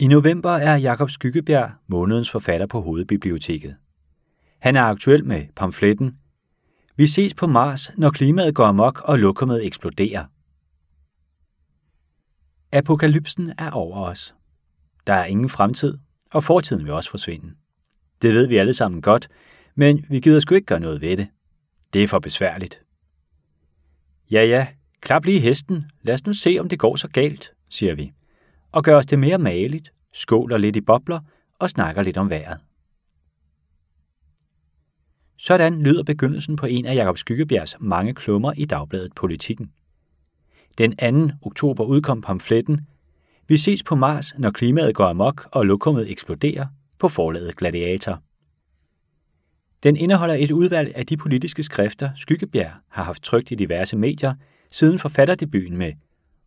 I november er Jakob Skyggebjerg månedens forfatter på Hovedbiblioteket. Han er aktuel med pamfletten Vi ses på Mars, når klimaet går amok og lokummet eksploderer. Apokalypsen er over os. Der er ingen fremtid, og fortiden vil også forsvinde. Det ved vi alle sammen godt, men vi gider sgu ikke gøre noget ved det. Det er for besværligt. Ja, ja, klap lige hesten. Lad os nu se, om det går så galt, siger vi. Og gør os det mere maligt, skåler lidt i bobler og snakker lidt om vejret. Sådan lyder begyndelsen på en af Jakob Skyggebjergs mange klummer i dagbladet Politikken. Den 2. oktober udkom pamfletten Vi ses på Mars, når klimaet går amok og lokummet eksploderer på forlaget Gladiator. Den indeholder et udvalg af de politiske skrifter, Skyggebjerg har haft trygt i diverse medier siden forfatterdebuten med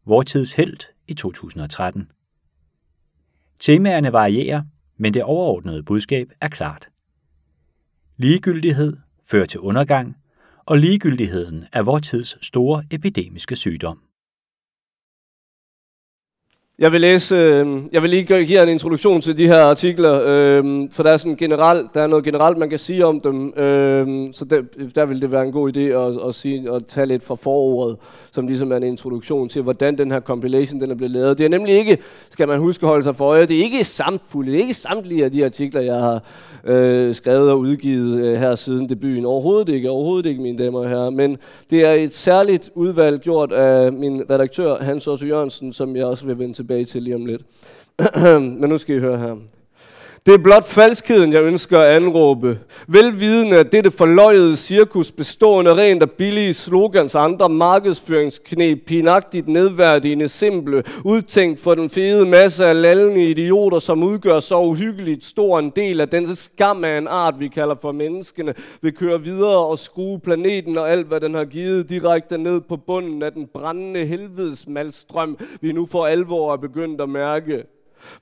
Vortids Helt i 2013. Temaerne varierer, men det overordnede budskab er klart. Ligegyldighed fører til undergang, og ligegyldigheden er vor tids store epidemiske sygdom. Jeg vil læse, øh, jeg vil lige give jer en introduktion til de her artikler, øh, for der er sådan generelt, der er noget generelt, man kan sige om dem, øh, så der, der vil det være en god idé at, at, sige, at tage lidt fra forordet, som ligesom er en introduktion til, hvordan den her compilation den er blevet lavet. Det er nemlig ikke, skal man huske at holde sig for øje, det er ikke samtfulde, det er ikke samtlige af de artikler, jeg har øh, skrevet og udgivet øh, her siden debuten. Overhovedet ikke, overhovedet ikke, mine damer og herrer, men det er et særligt udvalg gjort af min redaktør, Hans Otto Jørgensen, som jeg også vil vende tilbage tilbage til lige om lidt. Men nu skal I høre her. Det er blot falskheden, jeg ønsker at anråbe. Velvidende at dette forløjede cirkus bestående rent af billige slogans og andre markedsføringsknep, pinagtigt nedværdigende, simple, udtænkt for den fede masse af lallende idioter, som udgør så uhyggeligt stor en del af den skam af en art, vi kalder for menneskene, vil køre videre og skrue planeten og alt, hvad den har givet direkte ned på bunden af den brændende helvedes malstrøm, vi nu for alvor er begyndt at mærke.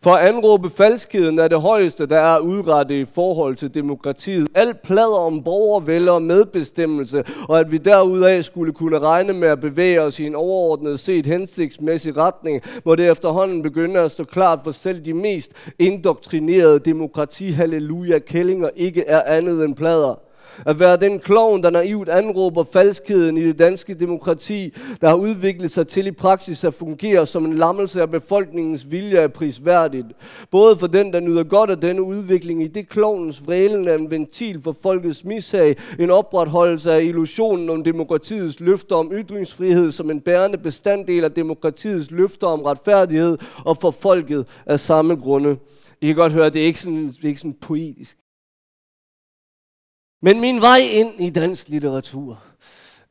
For at anråbe falskheden er det højeste, der er udrettet i forhold til demokratiet. Alt plader om borgervælde og medbestemmelse, og at vi derudaf skulle kunne regne med at bevæge os i en overordnet set hensigtsmæssig retning, hvor det efterhånden begynder at stå klart for selv de mest indoktrinerede demokrati-halleluja-kællinger ikke er andet end plader. At være den klovn, der naivt anråber falskheden i det danske demokrati, der har udviklet sig til i praksis at fungere som en lammelse af befolkningens vilje er prisværdigt. Både for den, der nyder godt af denne udvikling i det klovnens vrælen er en ventil for folkets mishag, en opretholdelse af illusionen om demokratiets løfter om ytringsfrihed som en bærende bestanddel af demokratiets løfter om retfærdighed, og for folket af samme grunde. I kan godt høre, at det er ikke sådan, det er ikke sådan poetisk. Men min vej ind i dansk litteratur.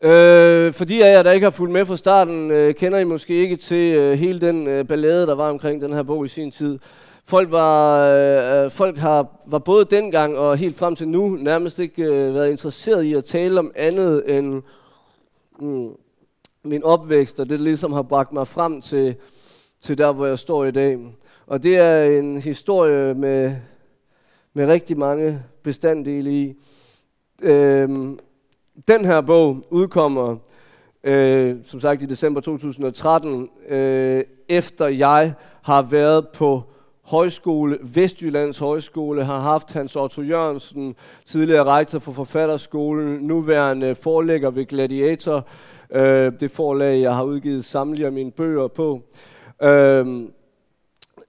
Øh, fordi af jer, der ikke har fulgt med fra starten, øh, kender I måske ikke til øh, hele den øh, ballade, der var omkring den her bog i sin tid. Folk, var, øh, øh, folk har, var både dengang og helt frem til nu nærmest ikke øh, været interesseret i at tale om andet end mm, min opvækst, og det ligesom har bragt mig frem til, til der, hvor jeg står i dag. Og det er en historie med, med rigtig mange bestanddele i. Øh, den her bog udkommer, øh, som sagt, i december 2013, øh, efter jeg har været på højskole, Vestjyllands Højskole, har haft Hans Otto Jørgensen, tidligere rektor for Forfatterskolen, nuværende forlægger ved Gladiator, øh, det forlag, jeg har udgivet samtlige af mine bøger på. Øh,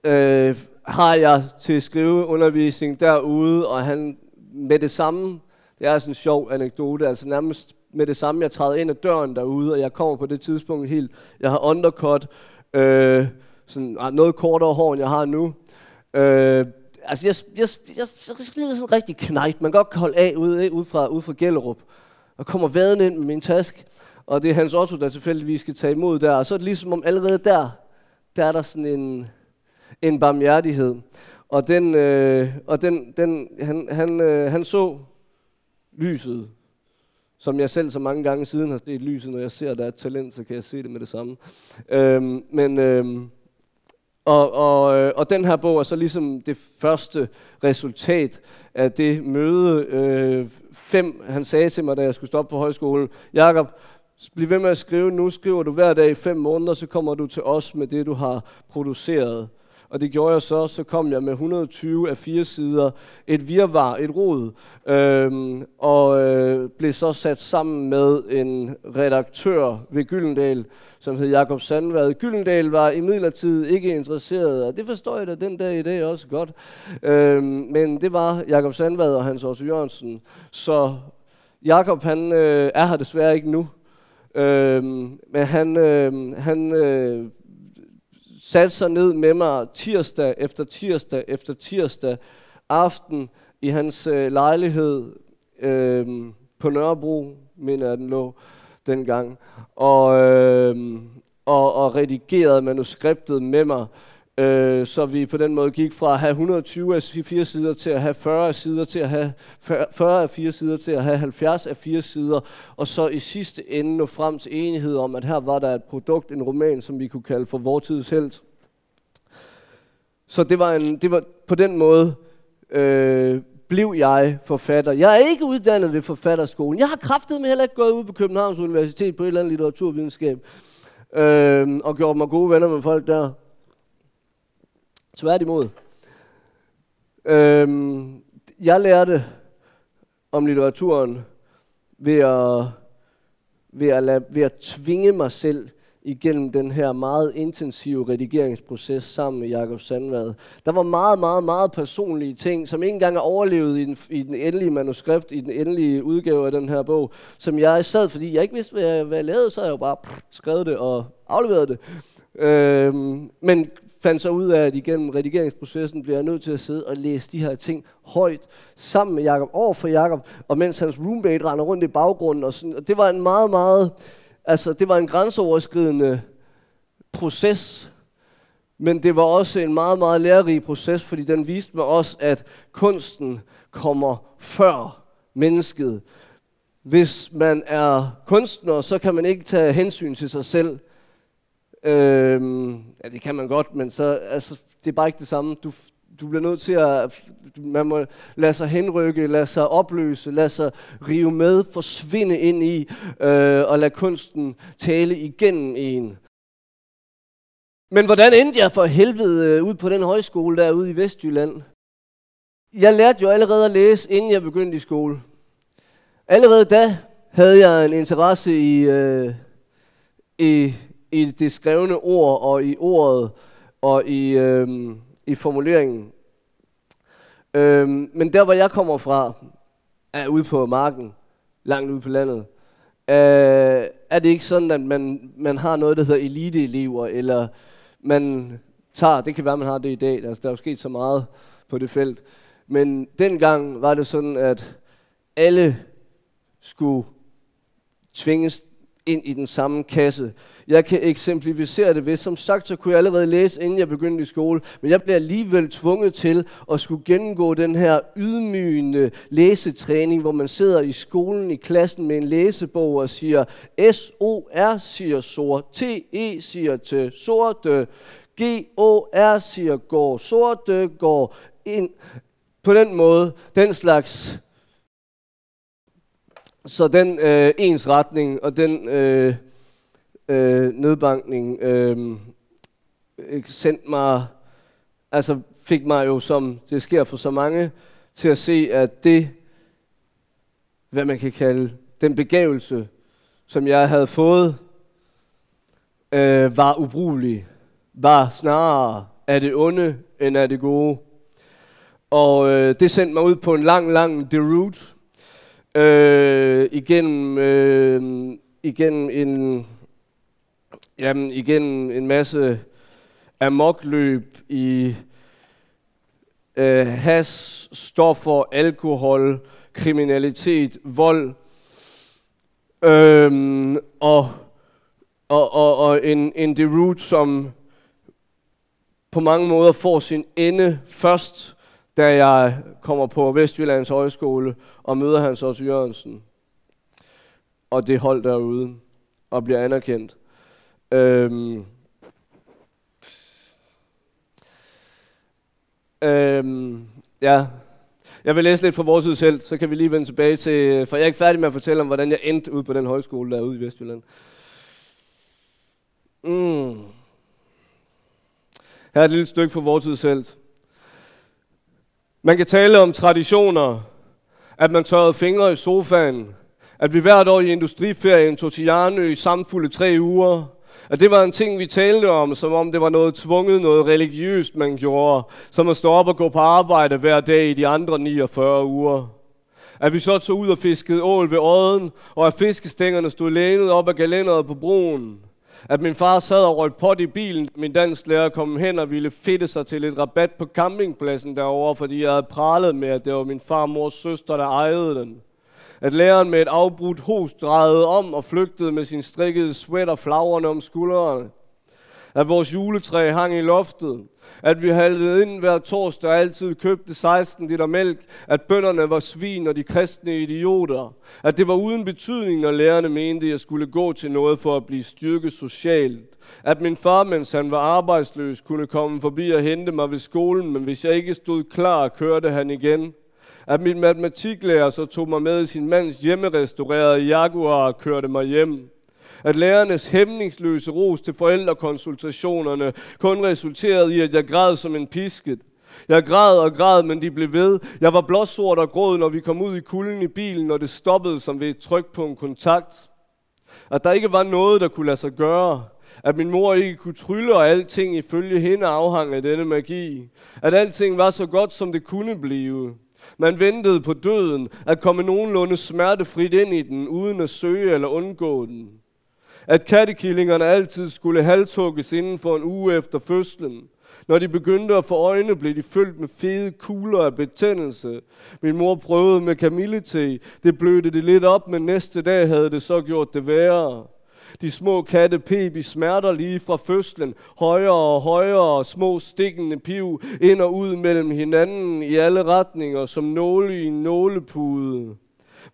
øh, har jeg til skriveundervisning derude, og han med det samme det er sådan en sjov anekdote, altså nærmest med det samme, jeg træder ind ad døren derude, og jeg kommer på det tidspunkt helt, jeg har undercut, øh, sådan, noget kortere hår, end jeg har nu. Øh, altså, jeg, jeg, jeg, jeg, jeg sådan rigtig knægt, man godt holde af ude, ude, fra, ude fra Gellerup, og kommer vaden ind med min task, og det er Hans Otto, der tilfældigvis skal tage imod der, og så er det ligesom om allerede der, der er der sådan en, en barmhjertighed. Og den, øh, og den, den han, han, øh, han så lyset, som jeg selv så mange gange siden har set lyset, når jeg ser, at der er et talent, så kan jeg se det med det samme. Øhm, men, øhm, og, og, øh, og den her bog er så ligesom det første resultat af det møde. Øh, fem, han sagde til mig, da jeg skulle stoppe på højskolen, Jakob, bliv ved med at skrive, nu skriver du hver dag i fem måneder, så kommer du til os med det, du har produceret og det gjorde jeg så. Så kom jeg med 120 af fire sider, et virvar, et rod, øhm, og øh, blev så sat sammen med en redaktør ved Gyldendal, som hed Jakob Sandvad. Gyldendal var imidlertid ikke interesseret, og det forstår jeg da den dag i dag også godt. Øhm, men det var Jakob Sandvad og Hans Otto Jørgensen. Så Jakob han øh, er her desværre ikke nu. Øhm, men han, øh, han øh, satte sig ned med mig tirsdag efter tirsdag efter tirsdag aften i hans øh, lejlighed øh, på Nørrebro, mener jeg den lå dengang, og, øh, og, og redigerede manuskriptet med mig. Øh, så vi på den måde gik fra at have 120 af fire sider til at have 40 af sider, til at have 40 af fire sider, til at have 70 af fire sider, og så i sidste ende nå frem til enighed om, at her var der et produkt, en roman, som vi kunne kalde for Vortids Helt. Så det var, en, det var på den måde, øh, blev jeg forfatter. Jeg er ikke uddannet ved forfatterskolen. Jeg har kraftet mig heller ikke gået ud på Københavns Universitet på et eller andet litteraturvidenskab, øh, og gjort mig gode venner med folk der. Tværtimod. Øhm, jeg lærte om litteraturen ved at, ved, at lade, ved at tvinge mig selv igennem den her meget intensive redigeringsproces sammen med Jakob Sandvad. Der var meget, meget, meget personlige ting, som ikke engang er overlevet i den, i den endelige manuskript, i den endelige udgave af den her bog, som jeg sad, fordi jeg ikke vidste, hvad jeg, hvad jeg lavede, så jeg jo bare pff, skrevet det og afleveret det. Øhm, men fandt så ud af, at igennem redigeringsprocessen bliver jeg nødt til at sidde og læse de her ting højt sammen med Jakob over for Jakob, og mens hans roommate render rundt i baggrunden. Og, sådan, og det var en meget, meget, altså det var en grænseoverskridende proces, men det var også en meget, meget lærerig proces, fordi den viste mig også, at kunsten kommer før mennesket. Hvis man er kunstner, så kan man ikke tage hensyn til sig selv. Øhm, det kan man godt, men så, altså, det er bare ikke det samme. Du, du bliver nødt til at, man må lade sig henrykke, lade sig opløse, lade sig rive med, forsvinde ind i, øh, og lade kunsten tale igennem en. Men hvordan endte jeg for helvede øh, ud på den højskole derude i Vestjylland? Jeg lærte jo allerede at læse, inden jeg begyndte i skole. Allerede da havde jeg en interesse i, øh, i i det skrevne ord og i ordet og i, øhm, i formuleringen. Øhm, men der, hvor jeg kommer fra, er ude på marken, langt ude på landet. Øh, er det ikke sådan, at man, man har noget, der hedder eliteelever, eller man tager, det kan være, man har det i dag, altså, der er jo sket så meget på det felt, men dengang var det sådan, at alle skulle tvinges ind i den samme kasse. Jeg kan eksemplificere det ved, som sagt, så kunne jeg allerede læse, inden jeg begyndte i skole, men jeg blev alligevel tvunget til at skulle gennemgå den her ydmygende læsetræning, hvor man sidder i skolen i klassen med en læsebog og siger S-O-R siger sort, T-E siger til sorte, G-O-R siger går, sorte går ind. På den måde, den slags så den øh, ensretning og den øh, øh, nedbankning øh, sendte mig, altså fik mig jo, som det sker for så mange, til at se, at det, hvad man kan kalde den begævelse, som jeg havde fået, øh, var ubrugelig, var snarere af det onde, end af det gode. Og øh, det sendte mig ud på en lang, lang deroute, øh, igennem, øh, igennem en, jamen, igennem en masse amokløb i øh, has, stoffer, alkohol, kriminalitet, vold, øh, og, og, og, og en, en deroute, som på mange måder får sin ende først, da jeg kommer på Vestjyllands Højskole og møder Hans Otto Jørgensen. Og det hold derude og bliver anerkendt. Øhm, øhm, ja, jeg vil læse lidt fra vores selv, så kan vi lige vende tilbage til, for jeg er ikke færdig med at fortælle om, hvordan jeg endte ud på den højskole derude i Vestjylland. Mm. Her er et lille stykke for vores selv. Man kan tale om traditioner, at man tørrede fingre i sofaen, at vi hvert år i industriferien tog til Jarnø i samfulde tre uger, at det var en ting, vi talte om, som om det var noget tvunget, noget religiøst, man gjorde, som at stå op og gå på arbejde hver dag i de andre 49 uger. At vi så tog ud og fiskede ål ved åden, og at fiskestængerne stod lænet op ad galenderet på broen. At min far sad og røg pot i bilen, min lærer kom hen og ville fitte sig til et rabat på campingpladsen derovre, fordi jeg havde pralet med, at det var min farmors søster, der ejede den at læreren med et afbrudt host drejede om og flygtede med sin strikkede sweater flagrende om skuldrene. At vores juletræ hang i loftet. At vi haltede ind hver torsdag og altid købte 16 liter mælk. At bønderne var svin og de kristne idioter. At det var uden betydning, når lærerne mente, at jeg skulle gå til noget for at blive styrket socialt. At min far, mens han var arbejdsløs, kunne komme forbi og hente mig ved skolen, men hvis jeg ikke stod klar, kørte han igen at min matematiklærer så tog mig med i sin mands hjemmerestaurerede Jaguar og kørte mig hjem. At lærernes hæmningsløse ros til forældrekonsultationerne kun resulterede i, at jeg græd som en pisket. Jeg græd og græd, men de blev ved. Jeg var blåsort og gråd, når vi kom ud i kulden i bilen, og det stoppede som ved et tryk på en kontakt. At der ikke var noget, der kunne lade sig gøre. At min mor ikke kunne trylle, og alting ifølge hende afhang af denne magi. At alting var så godt, som det kunne blive. Man ventede på døden, at komme nogenlunde smertefrit ind i den, uden at søge eller undgå den. At kattekillingerne altid skulle halshugges inden for en uge efter fødslen. Når de begyndte at få øjne, blev de fyldt med fede kugler af betændelse. Min mor prøvede med kamillete. Det blødte det lidt op, men næste dag havde det så gjort det værre. De små katte peb i smerter lige fra fødslen. Højere og højere, små stikkende piv ind og ud mellem hinanden i alle retninger, som nåle i en nålepude.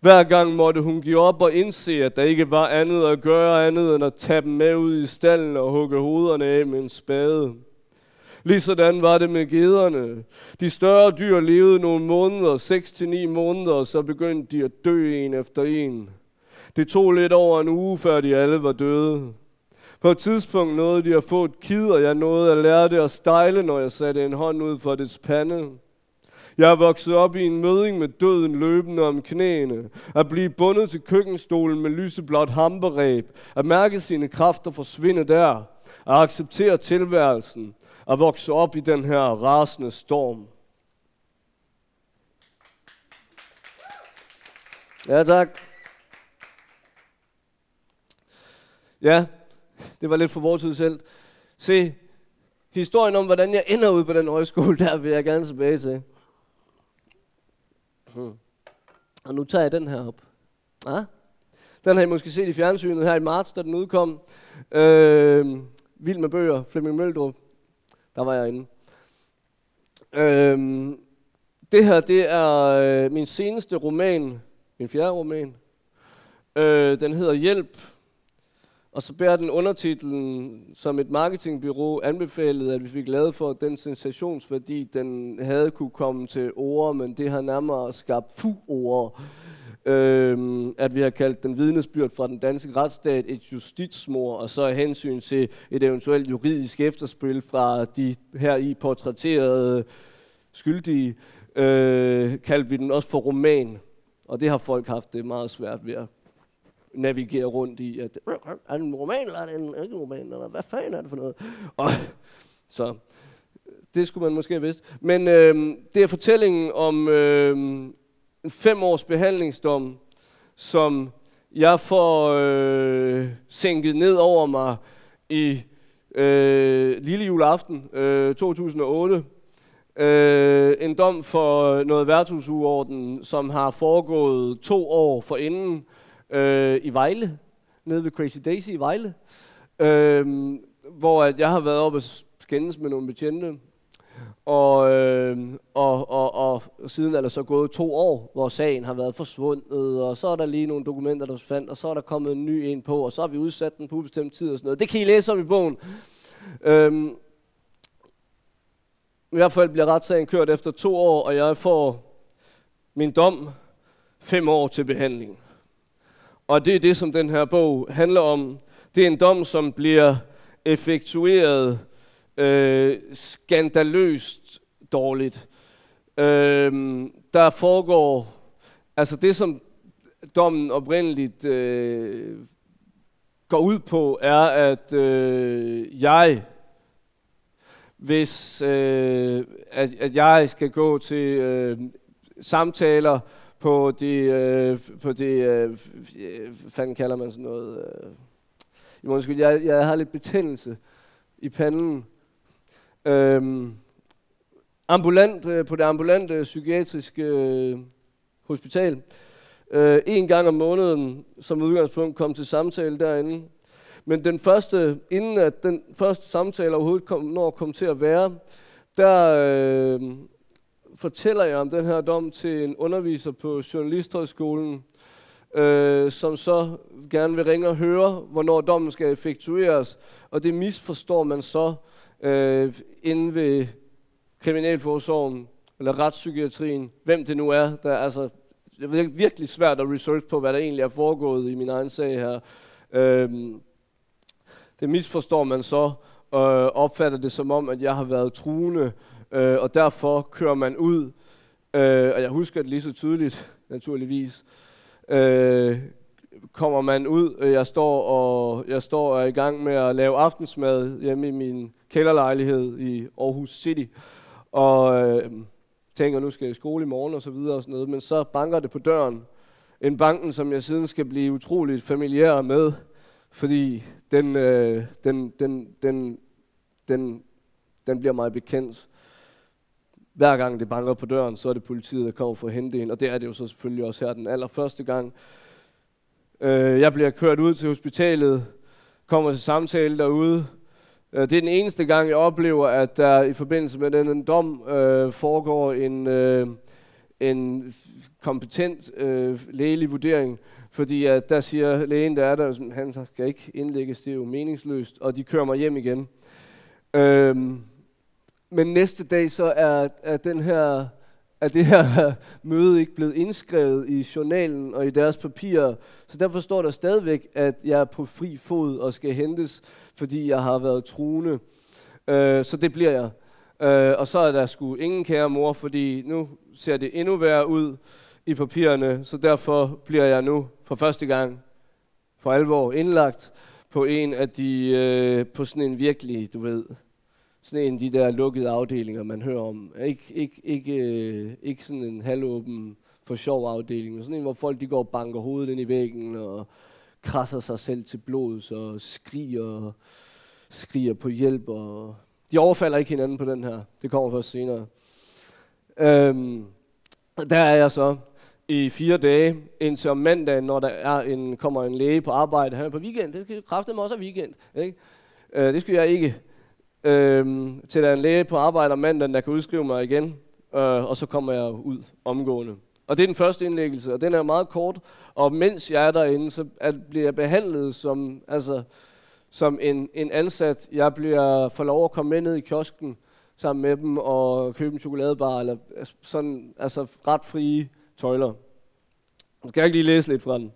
Hver gang måtte hun give op og indse, at der ikke var andet at gøre andet end at tage dem med ud i stallen og hugge hovederne af med en spade. Ligesådan var det med gederne. De større dyr levede nogle måneder, 6 til 9 måneder, og så begyndte de at dø en efter en. Det tog lidt over en uge, før de alle var døde. På et tidspunkt nåede de at få et kid, og jeg nåede at lære det at stejle, når jeg satte en hånd ud for dets pande. Jeg er vokset op i en møding med døden løbende om knæene. At blive bundet til køkkenstolen med lyseblåt hamperæb. At mærke sine kræfter forsvinde der. At acceptere tilværelsen. At vokse op i den her rasende storm. Ja, tak. Ja, det var lidt for vores tid selv. Se, historien om, hvordan jeg ender ud på den højskole, der vil jeg gerne tilbage til. Hmm. Og nu tager jeg den her op. Ja? Den har I måske set i fjernsynet her i marts, da den udkom. Øh, Vild med bøger, Flemming Møldrup. Der var jeg inde. Øh, det her, det er øh, min seneste roman, min fjerde roman. Øh, den hedder Hjælp, og så bærer den undertitlen, som et marketingbyrå anbefalede, at vi fik lavet for den sensationsværdi, den havde kunne komme til ord, men det har nærmere skabt fu-ord. Øhm, at vi har kaldt den vidnesbyrd fra den danske retsstat et justitsmor, og så er hensyn til et eventuelt juridisk efterspil fra de her i portrætterede skyldige, øh, kaldte vi den også for roman. Og det har folk haft det meget svært ved at navigere rundt i, at er det en roman, eller er det en, ikke en roman, eller hvad fanden er det for noget? Og, så det skulle man måske have vidst. Men øh, det er fortællingen om øh, en fem års behandlingsdom, som jeg får øh, sænket ned over mig i øh, lille juleaften øh, 2008. Øh, en dom for noget værtshusuorden, som har foregået to år forinden, øh, i Vejle, nede ved Crazy Daisy i Vejle, øh, hvor at jeg har været oppe og skændes med nogle betjente, og, øh, og, og, og siden er der så gået to år, hvor sagen har været forsvundet, og så er der lige nogle dokumenter, der fandt, og så er der kommet en ny en på, og så har vi udsat den på ubestemt tid og sådan noget. Det kan I læse om i bogen. Øhm, I hvert fald bliver retssagen kørt efter to år, og jeg får min dom fem år til behandling. Og det er det, som den her bog handler om. Det er en dom, som bliver effektueret øh, skandaløst dårligt. Øh, der foregår, altså det som dommen oprindeligt øh, går ud på, er at øh, jeg, hvis øh, at, at jeg skal gå til øh, samtaler på det, øh, på det øh, fanden kalder man sådan noget, øh, undskyld, jeg, jeg har lidt betændelse i panden. Øhm, ambulant, øh, på det ambulante psykiatriske øh, hospital. Øh, en gang om måneden som udgangspunkt kom til samtale derinde. Men den første, inden at den første samtale overhovedet kom, når kom til at være, der øh, fortæller jeg om den her dom til en underviser på Journalisthøjskolen, øh, som så gerne vil ringe og høre, hvornår dommen skal effektueres. Og det misforstår man så øh, inde ved Kriminalforsorgen eller retspsykiatrien, hvem det nu er. Der altså, det er virkelig svært at research på, hvad der egentlig er foregået i min egen sag her. Øh, det misforstår man så, og opfatter det som om, at jeg har været truende, øh, og derfor kører man ud, øh, og jeg husker det lige så tydeligt, naturligvis, øh, kommer man ud, øh, jeg står og jeg står og er i gang med at lave aftensmad hjemme i min kælderlejlighed i Aarhus City, og øh, tænker, nu skal jeg i skole i morgen og så videre og sådan noget, men så banker det på døren. En banken, som jeg siden skal blive utroligt familiær med, fordi den, øh, den, den, den, den, den bliver mig bekendt. Hver gang det banker på døren, så er det politiet, der kommer for at hente en, og det er det jo så selvfølgelig også her den allerførste gang. Øh, jeg bliver kørt ud til hospitalet, kommer til samtale derude. Øh, det er den eneste gang, jeg oplever, at der i forbindelse med den dom øh, foregår en, øh, en kompetent øh, lægelig vurdering, fordi at der siger lægen, der er der, han skal ikke indlægges, det er jo meningsløst, og de kører mig hjem igen. Øh, men næste dag så er, er den her er det her møde ikke blevet indskrevet i journalen og i deres papirer. Så derfor står der stadigvæk, at jeg er på fri fod og skal hentes, fordi jeg har været truende. Øh, så det bliver jeg. Øh, og så er der sgu ingen kære mor, fordi nu ser det endnu værre ud i papirerne, så derfor bliver jeg nu for første gang for alvor indlagt på en af de, øh, på sådan en virkelig, du ved, sådan en af de der lukkede afdelinger, man hører om. Ikke, ikke, ikke, øh, ikke sådan en halvåben for sjov afdeling, men sådan en, hvor folk de går og banker hovedet ind i væggen og krasser sig selv til blod og skriger, skriger på hjælp. Og de overfalder ikke hinanden på den her. Det kommer først senere. Øhm, der er jeg så i fire dage, indtil om mandagen, når der er en, kommer en læge på arbejde. Han er på weekend. Det skal mig også weekend. Ikke? Øh, det skal jeg ikke øhm, til der er en læge på arbejde om mandagen, der kan udskrive mig igen, øh, og så kommer jeg ud omgående. Og det er den første indlæggelse, og den er meget kort, og mens jeg er derinde, så bliver jeg behandlet som, altså, som en, en ansat. Jeg bliver for lov at komme med ned i kiosken sammen med dem og købe en chokoladebar, eller altså, sådan, altså ret frie tøjler. Skal jeg ikke lige læse lidt fra den?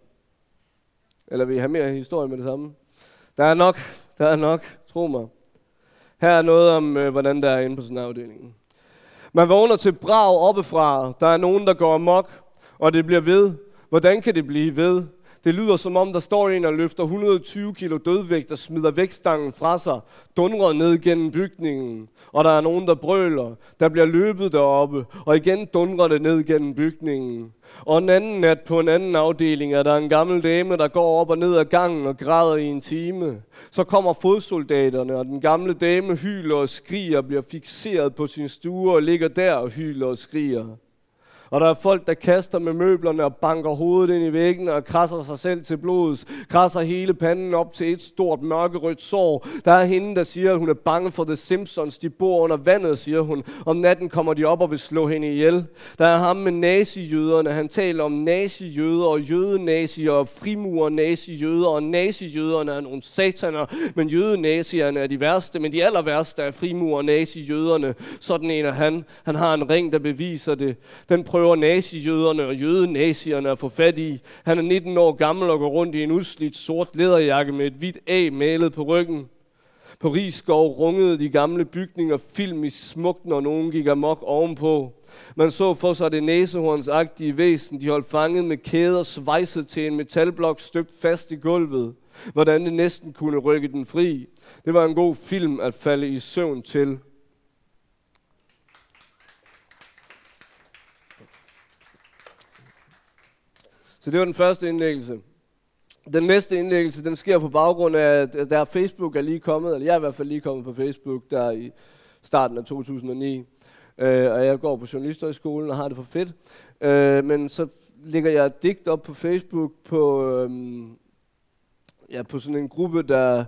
Eller vil I have mere historie med det samme? Der er nok, der er nok, tro mig. Her er noget om, øh, hvordan der er inde på sådan en afdeling. Man vågner til brag oppefra. Der er nogen, der går amok, og det bliver ved. Hvordan kan det blive ved? Det lyder som om, der står en og løfter 120 kilo dødvægt og smider vægtstangen fra sig, dundrer ned gennem bygningen. Og der er nogen, der brøler. Der bliver løbet deroppe, og igen dundrer det ned gennem bygningen. Og en anden nat på en anden afdeling er der en gammel dame, der går op og ned ad gangen og græder i en time. Så kommer fodsoldaterne, og den gamle dame hyler og skriger, bliver fixeret på sin stue og ligger der og hyler og skriger. Og der er folk, der kaster med møblerne og banker hovedet ind i væggen og krasser sig selv til blods. Krasser hele panden op til et stort mørkerødt sår. Der er hende, der siger, at hun er bange for The Simpsons. De bor under vandet, siger hun. Om natten kommer de op og vil slå hende ihjel. Der er ham med nazijøderne. Han taler om nazijøder og jødenazier og frimurer nazijøder. Og nazijøderne er nogle sataner, men jødenazierne er de værste. Men de aller værste er frimurer nazijøderne. Sådan en er han. Han har en ring, der beviser det. Den prøver prøver nazijøderne og jødenazierne at få fat i. Han er 19 år gammel og går rundt i en udslidt sort læderjakke med et hvidt A malet på ryggen. På Rigskov rungede de gamle bygninger filmisk smukt, når nogen gik amok ovenpå. Man så for sig det næsehornsagtige væsen, de holdt fanget med kæder svejset til en metalblok støbt fast i gulvet. Hvordan det næsten kunne rykke den fri. Det var en god film at falde i søvn til. Så det var den første indlæggelse. Den næste indlæggelse, den sker på baggrund af, at der Facebook er lige kommet, eller jeg er i hvert fald lige kommet på Facebook, der i starten af 2009. Øh, og jeg går på journalisthøjskolen og har det for fedt. Øh, men så lægger jeg et digt op på Facebook på, øh, ja, på sådan en gruppe, der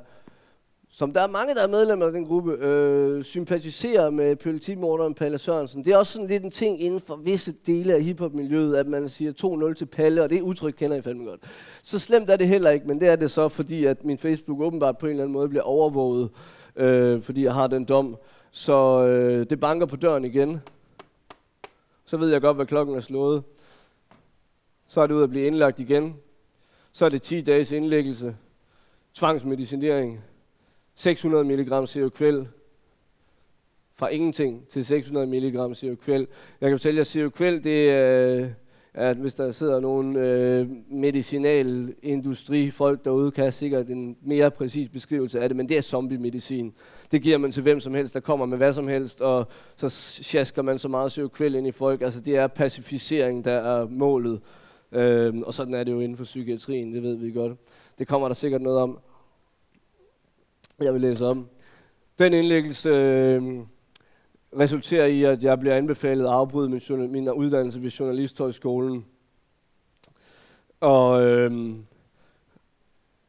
som der er mange, der er medlemmer af den gruppe, øh, sympatiserer med politimorderen Palle Sørensen. Det er også sådan lidt en ting inden for visse dele af hiphop-miljøet, at man siger 2-0 til Palle, og det udtryk kender I fandme godt. Så slemt er det heller ikke, men det er det så, fordi at min Facebook åbenbart på en eller anden måde bliver overvåget, øh, fordi jeg har den dom. Så øh, det banker på døren igen. Så ved jeg godt, hvad klokken er slået. Så er det ud at blive indlagt igen. Så er det 10 dages indlæggelse. Tvangsmedicinering 600 mg Seroquel fra ingenting til 600 mg Seroquel. Jeg kan fortælle jer, at kvæl, det øh, er, at hvis der sidder nogle øh, medicinalindustrifolk derude, kan jeg sikkert en mere præcis beskrivelse af det, men det er zombie-medicin. Det giver man til hvem som helst, der kommer med hvad som helst, og så sjasker man så meget Seroquel ind i folk. Altså det er pacificering, der er målet. Øh, og sådan er det jo inden for psykiatrien, det ved vi godt. Det kommer der sikkert noget om jeg vil læse om. Den indlæggelse øh, resulterer i, at jeg bliver anbefalet at afbryde min, min uddannelse ved Journalisthøjskolen. Og, øh,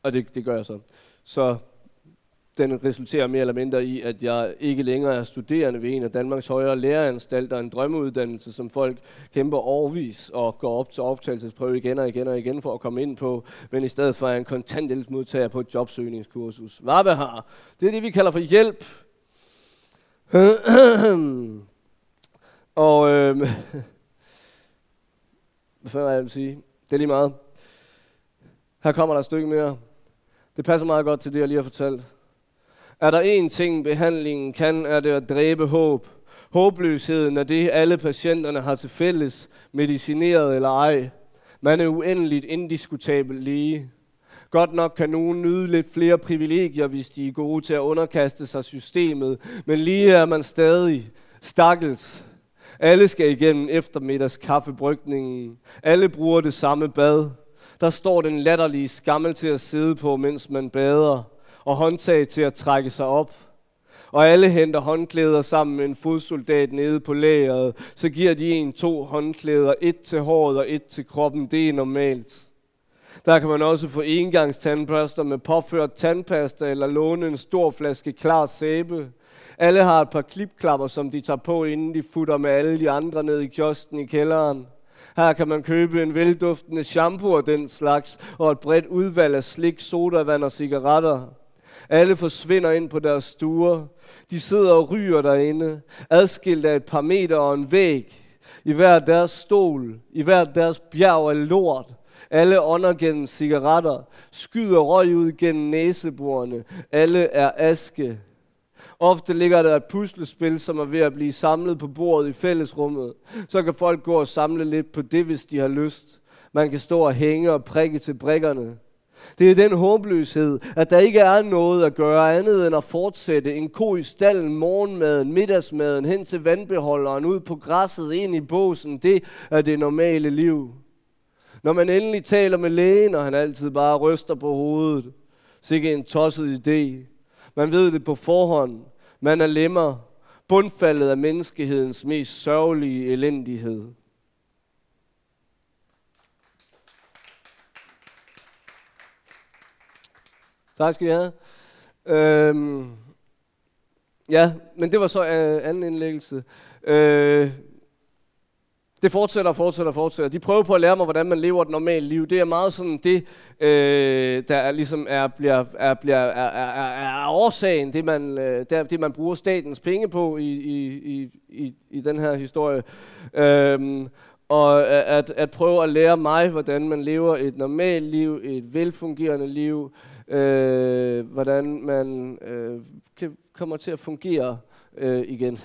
og det, det gør jeg så. Så den resulterer mere eller mindre i, at jeg ikke længere er studerende ved en af Danmarks højere læreranstalter, en drømmeuddannelse, som folk kæmper overvis og går op til optagelsesprøve igen og igen og igen for at komme ind på, men i stedet for er en kontanthjælpsmodtager på et jobsøgningskursus. har? det er det, vi kalder for hjælp. og øh, hvad fanden jeg vil sige? Det er lige meget. Her kommer der et stykke mere. Det passer meget godt til det, jeg lige har fortalt. Er der én ting, behandlingen kan, er det at dræbe håb. Håbløsheden er det, alle patienterne har til fælles, medicineret eller ej. Man er uendeligt indiskutabel lige. Godt nok kan nogen nyde lidt flere privilegier, hvis de er gode til at underkaste sig systemet, men lige er man stadig stakkels. Alle skal igennem eftermiddags kaffebrygningen. Alle bruger det samme bad. Der står den latterlige skammel til at sidde på, mens man bader og håndtag til at trække sig op. Og alle henter håndklæder sammen med en fodsoldat nede på lageret. Så giver de en to håndklæder, et til håret og et til kroppen. Det er normalt. Der kan man også få engangstandbørster med påført tandpasta eller låne en stor flaske klar sæbe. Alle har et par klipklapper, som de tager på, inden de futter med alle de andre ned i kiosken i kælderen. Her kan man købe en velduftende shampoo og den slags, og et bredt udvalg af slik, sodavand og cigaretter. Alle forsvinder ind på deres stuer. De sidder og ryger derinde, adskilt af et par meter og en væg. I hver deres stol, i hver deres bjerg af lort. Alle ånder gennem cigaretter, skyder røg ud gennem næseborene. Alle er aske. Ofte ligger der et puslespil, som er ved at blive samlet på bordet i fællesrummet. Så kan folk gå og samle lidt på det, hvis de har lyst. Man kan stå og hænge og prikke til brikkerne. Det er den håbløshed, at der ikke er noget at gøre andet end at fortsætte en ko i stallen, morgenmaden, middagsmaden, hen til vandbeholderen, ud på græsset, ind i båsen. Det er det normale liv. Når man endelig taler med lægen, og han altid bare ryster på hovedet. Sikke en tosset idé. Man ved det på forhånd. Man er lemmer. Bundfaldet af menneskehedens mest sørgelige elendighed. Tak skal I have. Øhm, ja, men det var så øh, anden indlæggelse. Øh, det fortsætter og fortsætter og fortsætter. De prøver på at lære mig, hvordan man lever et normalt liv. Det er meget sådan det, øh, der er, ligesom er, bliver, er, bliver, er, er, er årsagen, det man, øh, det, det man bruger statens penge på i, i, i, i, i den her historie. Øhm, og at, at prøve at lære mig, hvordan man lever et normalt liv, et velfungerende liv, øh, øh, hvordan man øh, kan, kommer til at fungere øh, igen.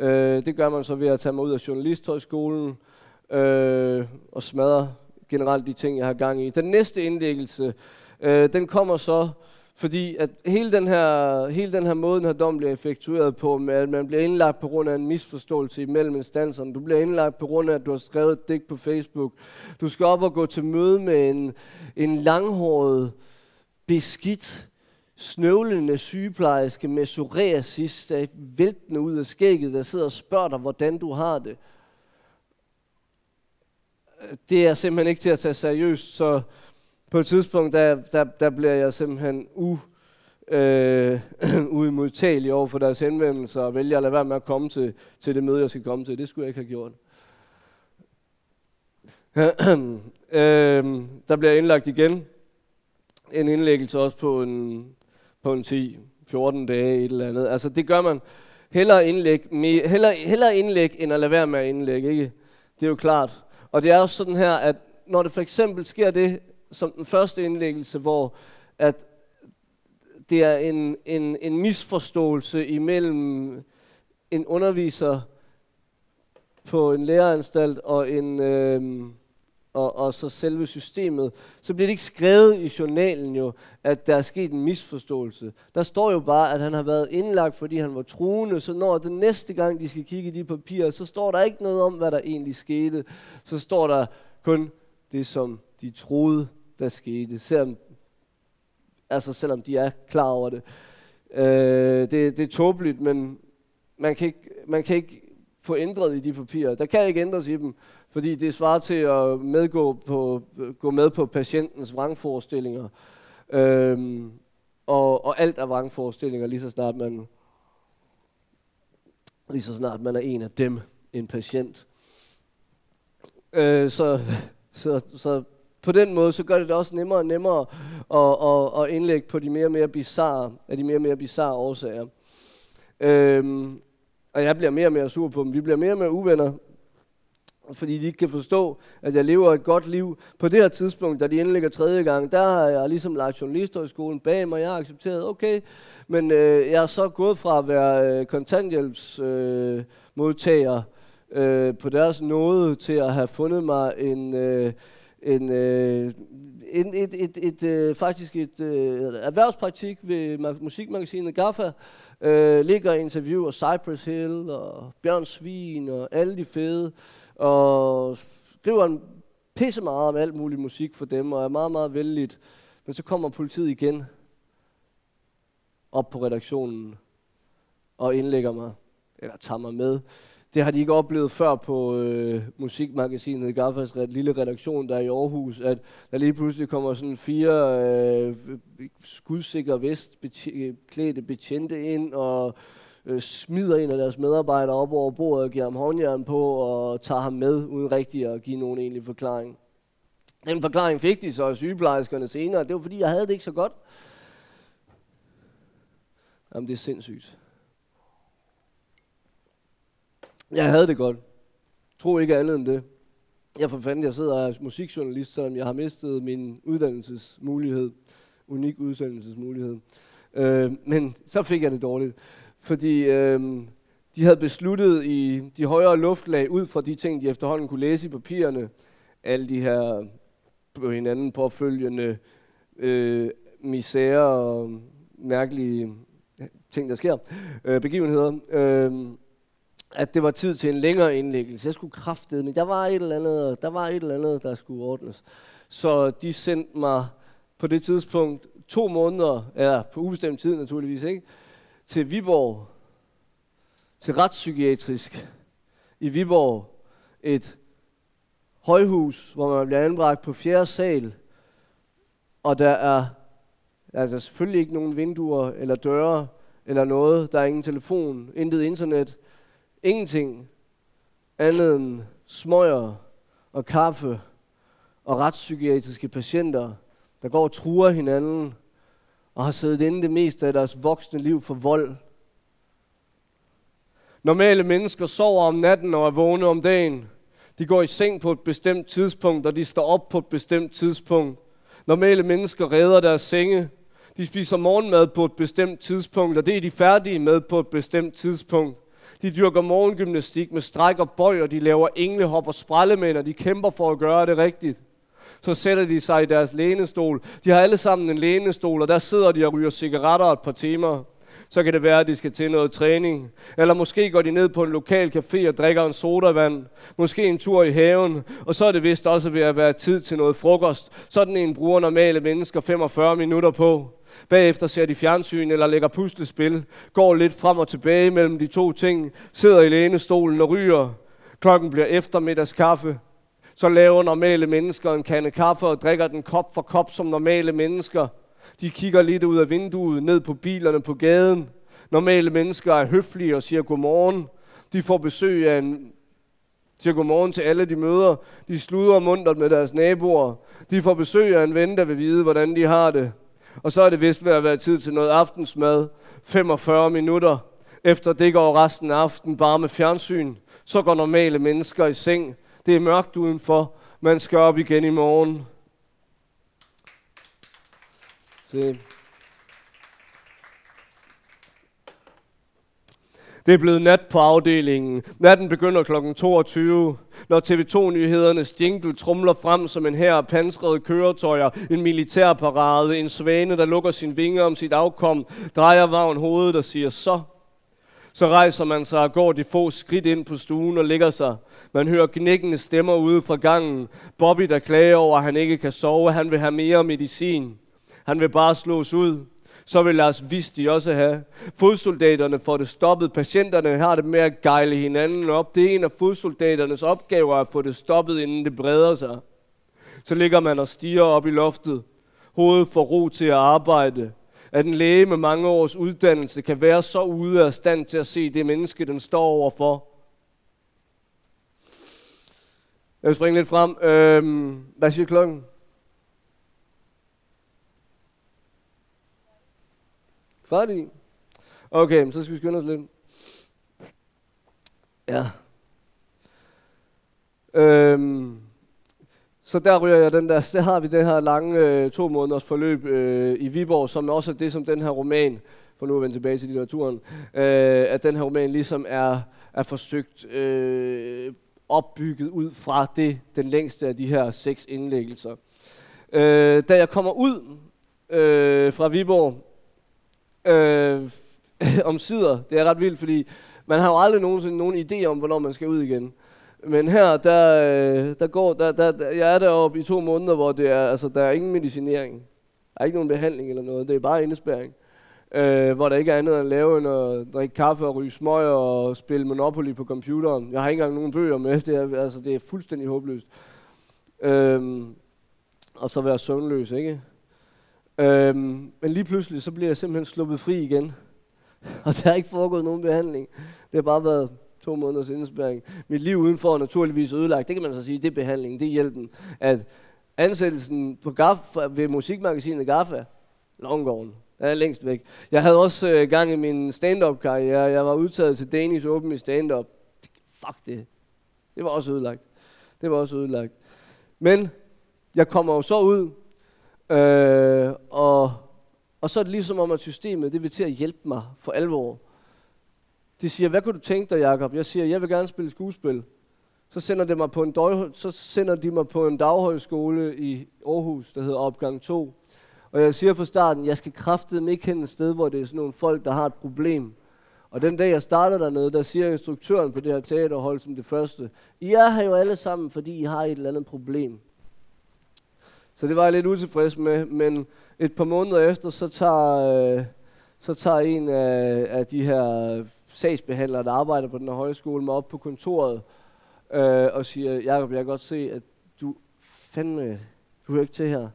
Øh, det gør man så ved at tage mig ud af journalisthøjskolen øh, og smadre generelt de ting, jeg har gang i. Den næste indlæggelse, øh, den kommer så fordi at hele den her, hele den her måde, den her dom bliver effektueret på, med at man bliver indlagt på grund af en misforståelse imellem instanserne. Du bliver indlagt på grund af, at du har skrevet et digt på Facebook. Du skal op og gå til møde med en, en langhåret, beskidt, snøvlende sygeplejerske med psoriasis, der væltende ud af skægget, der sidder og spørger dig, hvordan du har det. Det er simpelthen ikke til at tage seriøst, så på et tidspunkt, der, der, der bliver jeg simpelthen u, øh, uimodtagelig over for deres henvendelser, og vælger at lade være med at komme til, til det møde, jeg skal komme til. Det skulle jeg ikke have gjort. øh, der bliver indlagt igen en indlæggelse også på en, på en 10-14 dage, et eller andet. Altså det gør man hellere indlæg, me, hellere, hellere indlæg, end at lade være med at indlægge, ikke? Det er jo klart. Og det er også sådan her, at når det for eksempel sker det, som den første indlæggelse, hvor at det er en, en, en misforståelse imellem en underviser på en læreranstalt og en øh, og, og så selve systemet, så bliver det ikke skrevet i journalen jo, at der er sket en misforståelse. Der står jo bare, at han har været indlagt, fordi han var truende, så når den næste gang, de skal kigge i de papirer, så står der ikke noget om, hvad der egentlig skete. Så står der kun det, som de troede, der skete, selvom, altså selvom de er klar over det. Øh, det, det er tåbeligt, men man kan, ikke, man kan ikke få ændret i de papirer. Der kan ikke ændres i dem, fordi det svarer til at medgå på, gå med på patientens vrangforestillinger. Øhm, og, og alt er vrangforestillinger, lige så snart man lige så snart man er en af dem, en patient. Øh, så, så, så på den måde, så gør det det også nemmere og nemmere at, at, at indlægge på de mere og mere bizarre, af de mere og mere bizarre årsager. Øhm, og jeg bliver mere og mere sur på dem. Vi bliver mere og mere uvenner, fordi de ikke kan forstå, at jeg lever et godt liv. På det her tidspunkt, da de indlægger tredje gang, der har jeg ligesom lagt journalisthøjskolen bag mig. Jeg har accepteret, okay, men øh, jeg er så gået fra at være øh, kontanthjælpsmodtager øh, øh, på deres nåde til at have fundet mig en... Øh, en, øh, en, et, et, et, øh, faktisk et øh, erhvervspraktik ved musikmagasinet Gaffa. Øh, ligger interview interviewer Cypress Hill og Bjørn Svin og alle de fede. Og skriver en pisse meget om alt mulig musik for dem og er meget, meget venligt. Men så kommer politiet igen op på redaktionen og indlægger mig, eller tager mig med det har de ikke oplevet før på øh, musikmagasinet Gaffas red, lille redaktion der i Aarhus, at der lige pludselig kommer sådan fire øh, skudsikre vest klædte betjente ind og øh, smider en af deres medarbejdere op over bordet og giver ham håndjern på og tager ham med uden rigtig at give nogen egentlig forklaring. Den forklaring fik de så af sygeplejerskerne senere. Det var fordi, jeg havde det ikke så godt. Jamen, det er sindssygt. Jeg havde det godt. Tro ikke andet end det. Jeg for fanden, jeg sidder og musikjournalist, selvom jeg har mistet min uddannelsesmulighed. Unik uddannelsesmulighed. Øh, men så fik jeg det dårligt. Fordi øh, de havde besluttet i de højere luftlag, ud fra de ting, de efterhånden kunne læse i papirerne, alle de her på hinanden påfølgende øh, misære og mærkelige ting, der sker, øh, begivenheder. Øh, at det var tid til en længere indlæggelse. Jeg skulle kraftede, men der var et eller andet, der var et eller andet, der skulle ordnes. Så de sendte mig på det tidspunkt to måneder, eller på ubestemt tid naturligvis, ikke, til Viborg, til retspsykiatrisk i Viborg, et højhus, hvor man bliver anbragt på fjerde sal, og der er altså selvfølgelig ikke nogen vinduer eller døre eller noget. Der er ingen telefon, intet internet, ingenting andet end smøger og kaffe og retspsykiatriske patienter, der går og truer hinanden og har siddet inde det meste af deres voksne liv for vold. Normale mennesker sover om natten og er vågne om dagen. De går i seng på et bestemt tidspunkt, og de står op på et bestemt tidspunkt. Normale mennesker redder deres senge. De spiser morgenmad på et bestemt tidspunkt, og det er de færdige med på et bestemt tidspunkt. De dyrker morgengymnastik med stræk og bøj, og de laver englehop og sprællemænd, og de kæmper for at gøre det rigtigt. Så sætter de sig i deres lænestol. De har alle sammen en lænestol, og der sidder de og ryger cigaretter et par timer. Så kan det være, at de skal til noget træning. Eller måske går de ned på en lokal café og drikker en sodavand. Måske en tur i haven. Og så er det vist også ved at være tid til noget frokost. Sådan en bruger normale mennesker 45 minutter på. Bagefter ser de fjernsyn eller lægger puslespil, går lidt frem og tilbage mellem de to ting, sidder i lænestolen og ryger. Klokken bliver eftermiddagskaffe. Så laver normale mennesker en kande kaffe og drikker den kop for kop som normale mennesker. De kigger lidt ud af vinduet, ned på bilerne på gaden. Normale mennesker er høflige og siger godmorgen. De får besøg af en siger godmorgen til alle de møder. De sluder muntert med deres naboer. De får besøg af en ven, der vil vide, hvordan de har det. Og så er det vist ved at være tid til noget aftensmad. 45 minutter. Efter det går resten af aftenen bare med fjernsyn. Så går normale mennesker i seng. Det er mørkt udenfor. Man skal op igen i morgen. Se. Det er blevet nat på afdelingen. Natten begynder kl. 22, når TV2-nyhedernes jingle trumler frem som en her pansrede køretøjer, en militærparade, en svane, der lukker sin vinger om sit afkom, drejer vagn hovedet og siger så. Så rejser man sig og går de få skridt ind på stuen og ligger sig. Man hører knækkende stemmer ude fra gangen. Bobby, der klager over, at han ikke kan sove. Han vil have mere medicin. Han vil bare slås ud så vil Lars Visti også have. Fodsoldaterne får det stoppet. Patienterne har det med at gejle hinanden op. Det er en af fodsoldaternes opgaver at få det stoppet, inden det breder sig. Så ligger man og stiger op i loftet. Hovedet får ro til at arbejde. At en læge med mange års uddannelse kan være så ude af stand til at se det menneske, den står overfor. Jeg vil springe lidt frem. Øhm, hvad siger klokken? Færdig? Okay, så skal vi skynde os lidt. Ja. Øhm, så der ryger jeg den der, så har vi det her lange øh, to måneders forløb øh, i Viborg, som også er det, som den her roman, for nu at vende tilbage til litteraturen, øh, at den her roman ligesom er, er forsøgt øh, opbygget ud fra det, den længste af de her seks indlæggelser. Øh, da jeg kommer ud øh, fra Viborg, øh, om sider. Det er ret vildt, fordi man har jo aldrig nogensinde nogen idé om, hvornår man skal ud igen. Men her, der, øh, der går, der, der, der, jeg er deroppe i to måneder, hvor det er, altså, der er ingen medicinering. Der er ikke nogen behandling eller noget. Det er bare indespærring. Øh, hvor der ikke er andet at lave end at drikke kaffe og ryge smøg og spille Monopoly på computeren. Jeg har ikke engang nogen bøger med. Det er, altså, det er fuldstændig håbløst. Øh, og så være søvnløs, ikke? Øh, men lige pludselig, så bliver jeg simpelthen sluppet fri igen. Og der er ikke foregået nogen behandling. Det har bare været to måneders indespæring. Mit liv udenfor er naturligvis ødelagt. Det kan man så sige, det er behandlingen, det er hjælpen. At ansættelsen på GAF, ved musikmagasinet Gaffa, long gone. Longgården, er længst væk. Jeg havde også øh, gang i min stand-up karriere. Jeg var udtaget til Danish Open i stand-up. Fuck det. Det var også ødelagt. Det var også ødelagt. Men jeg kommer jo så ud Øh, og, og så er det ligesom om, at systemet det vil til at hjælpe mig for alvor. De siger, hvad kunne du tænke dig, Jakob? Jeg siger, jeg vil gerne spille skuespil. Så sender, de mig på en døg, så sender de mig på en daghøjskole i Aarhus, der hedder Opgang 2. Og jeg siger fra starten, jeg skal kraftedeme ikke hen et sted, hvor det er sådan nogle folk, der har et problem. Og den dag jeg starter dernede, der siger instruktøren på det her teaterhold som det første, I er her jo alle sammen, fordi I har et eller andet problem. Så det var jeg lidt utilfreds med, men et par måneder efter, så tager, øh, så tager en af, af de her sagsbehandlere, der arbejder på den her højskole, mig op på kontoret øh, og siger, Jacob, jeg kan godt se, at du fandme, du hører ikke til her.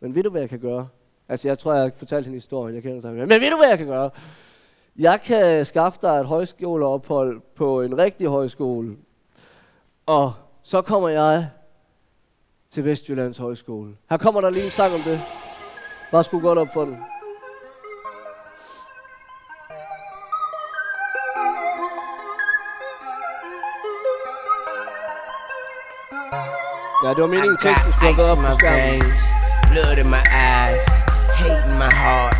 Men ved du, hvad jeg kan gøre? Altså, jeg tror, jeg har fortalt hende historien, jeg kender dig. Men ved du, hvad jeg kan gøre? Jeg kan skaffe dig et højskoleophold på en rigtig højskole, og så kommer jeg til Vestjyllands Højskole. Her kommer der lige en sang om det. Bare skulle godt op for den. Det var meningen, teksten skulle have været op på skærmen. Blood in my eyes, hate in my heart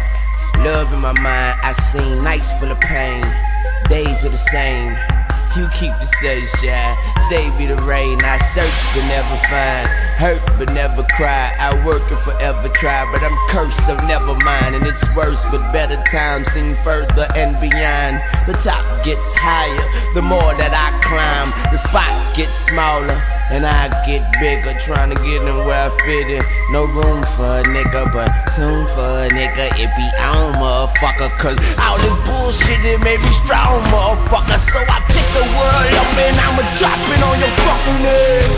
Love in my mind, I seen nights full of pain. Days are the same. You keep the sunshine, save me the rain. I search but never find, hurt but never cry. I work and forever try, but I'm cursed, so never mind. And it's worse, but better times seem further and beyond. The top gets higher, the more that I climb. The spot gets smaller. And I get bigger, trying to get in where I fit in. No room for a nigga, but soon for a nigga, it be on, motherfucker. Cause all this bullshit, it made me strong, motherfucker. So I pick the world up and I'ma drop it on your fucking head.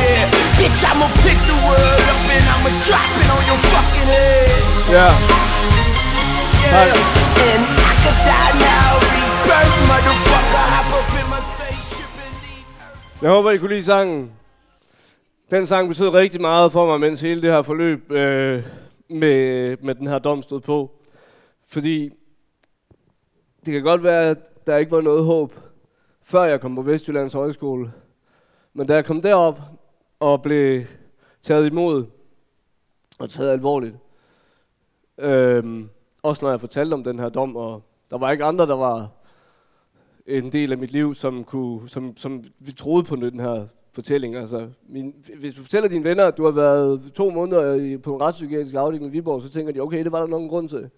Yeah, bitch, I'ma pick the world up and I'ma drop it on your fucking head. Ja. Yeah, and I could die now, rebirth, motherfucker. Hop up in my Jeg håber, I kunne lide sangen. Den sang betød rigtig meget for mig, mens hele det her forløb øh, med, med den her dom stod på. Fordi det kan godt være, at der ikke var noget håb, før jeg kom på Vestjyllands Højskole. Men da jeg kom derop og blev taget imod og taget alvorligt, øh, også når jeg fortalte om den her dom, og der var ikke andre, der var en del af mit liv, som, kunne, som, som vi troede på den her fortælling. Altså, min, hvis du fortæller dine venner, at du har været to måneder i, på en retspsykiatrisk afdeling i Viborg, så tænker de, okay, det var der nok en grund til.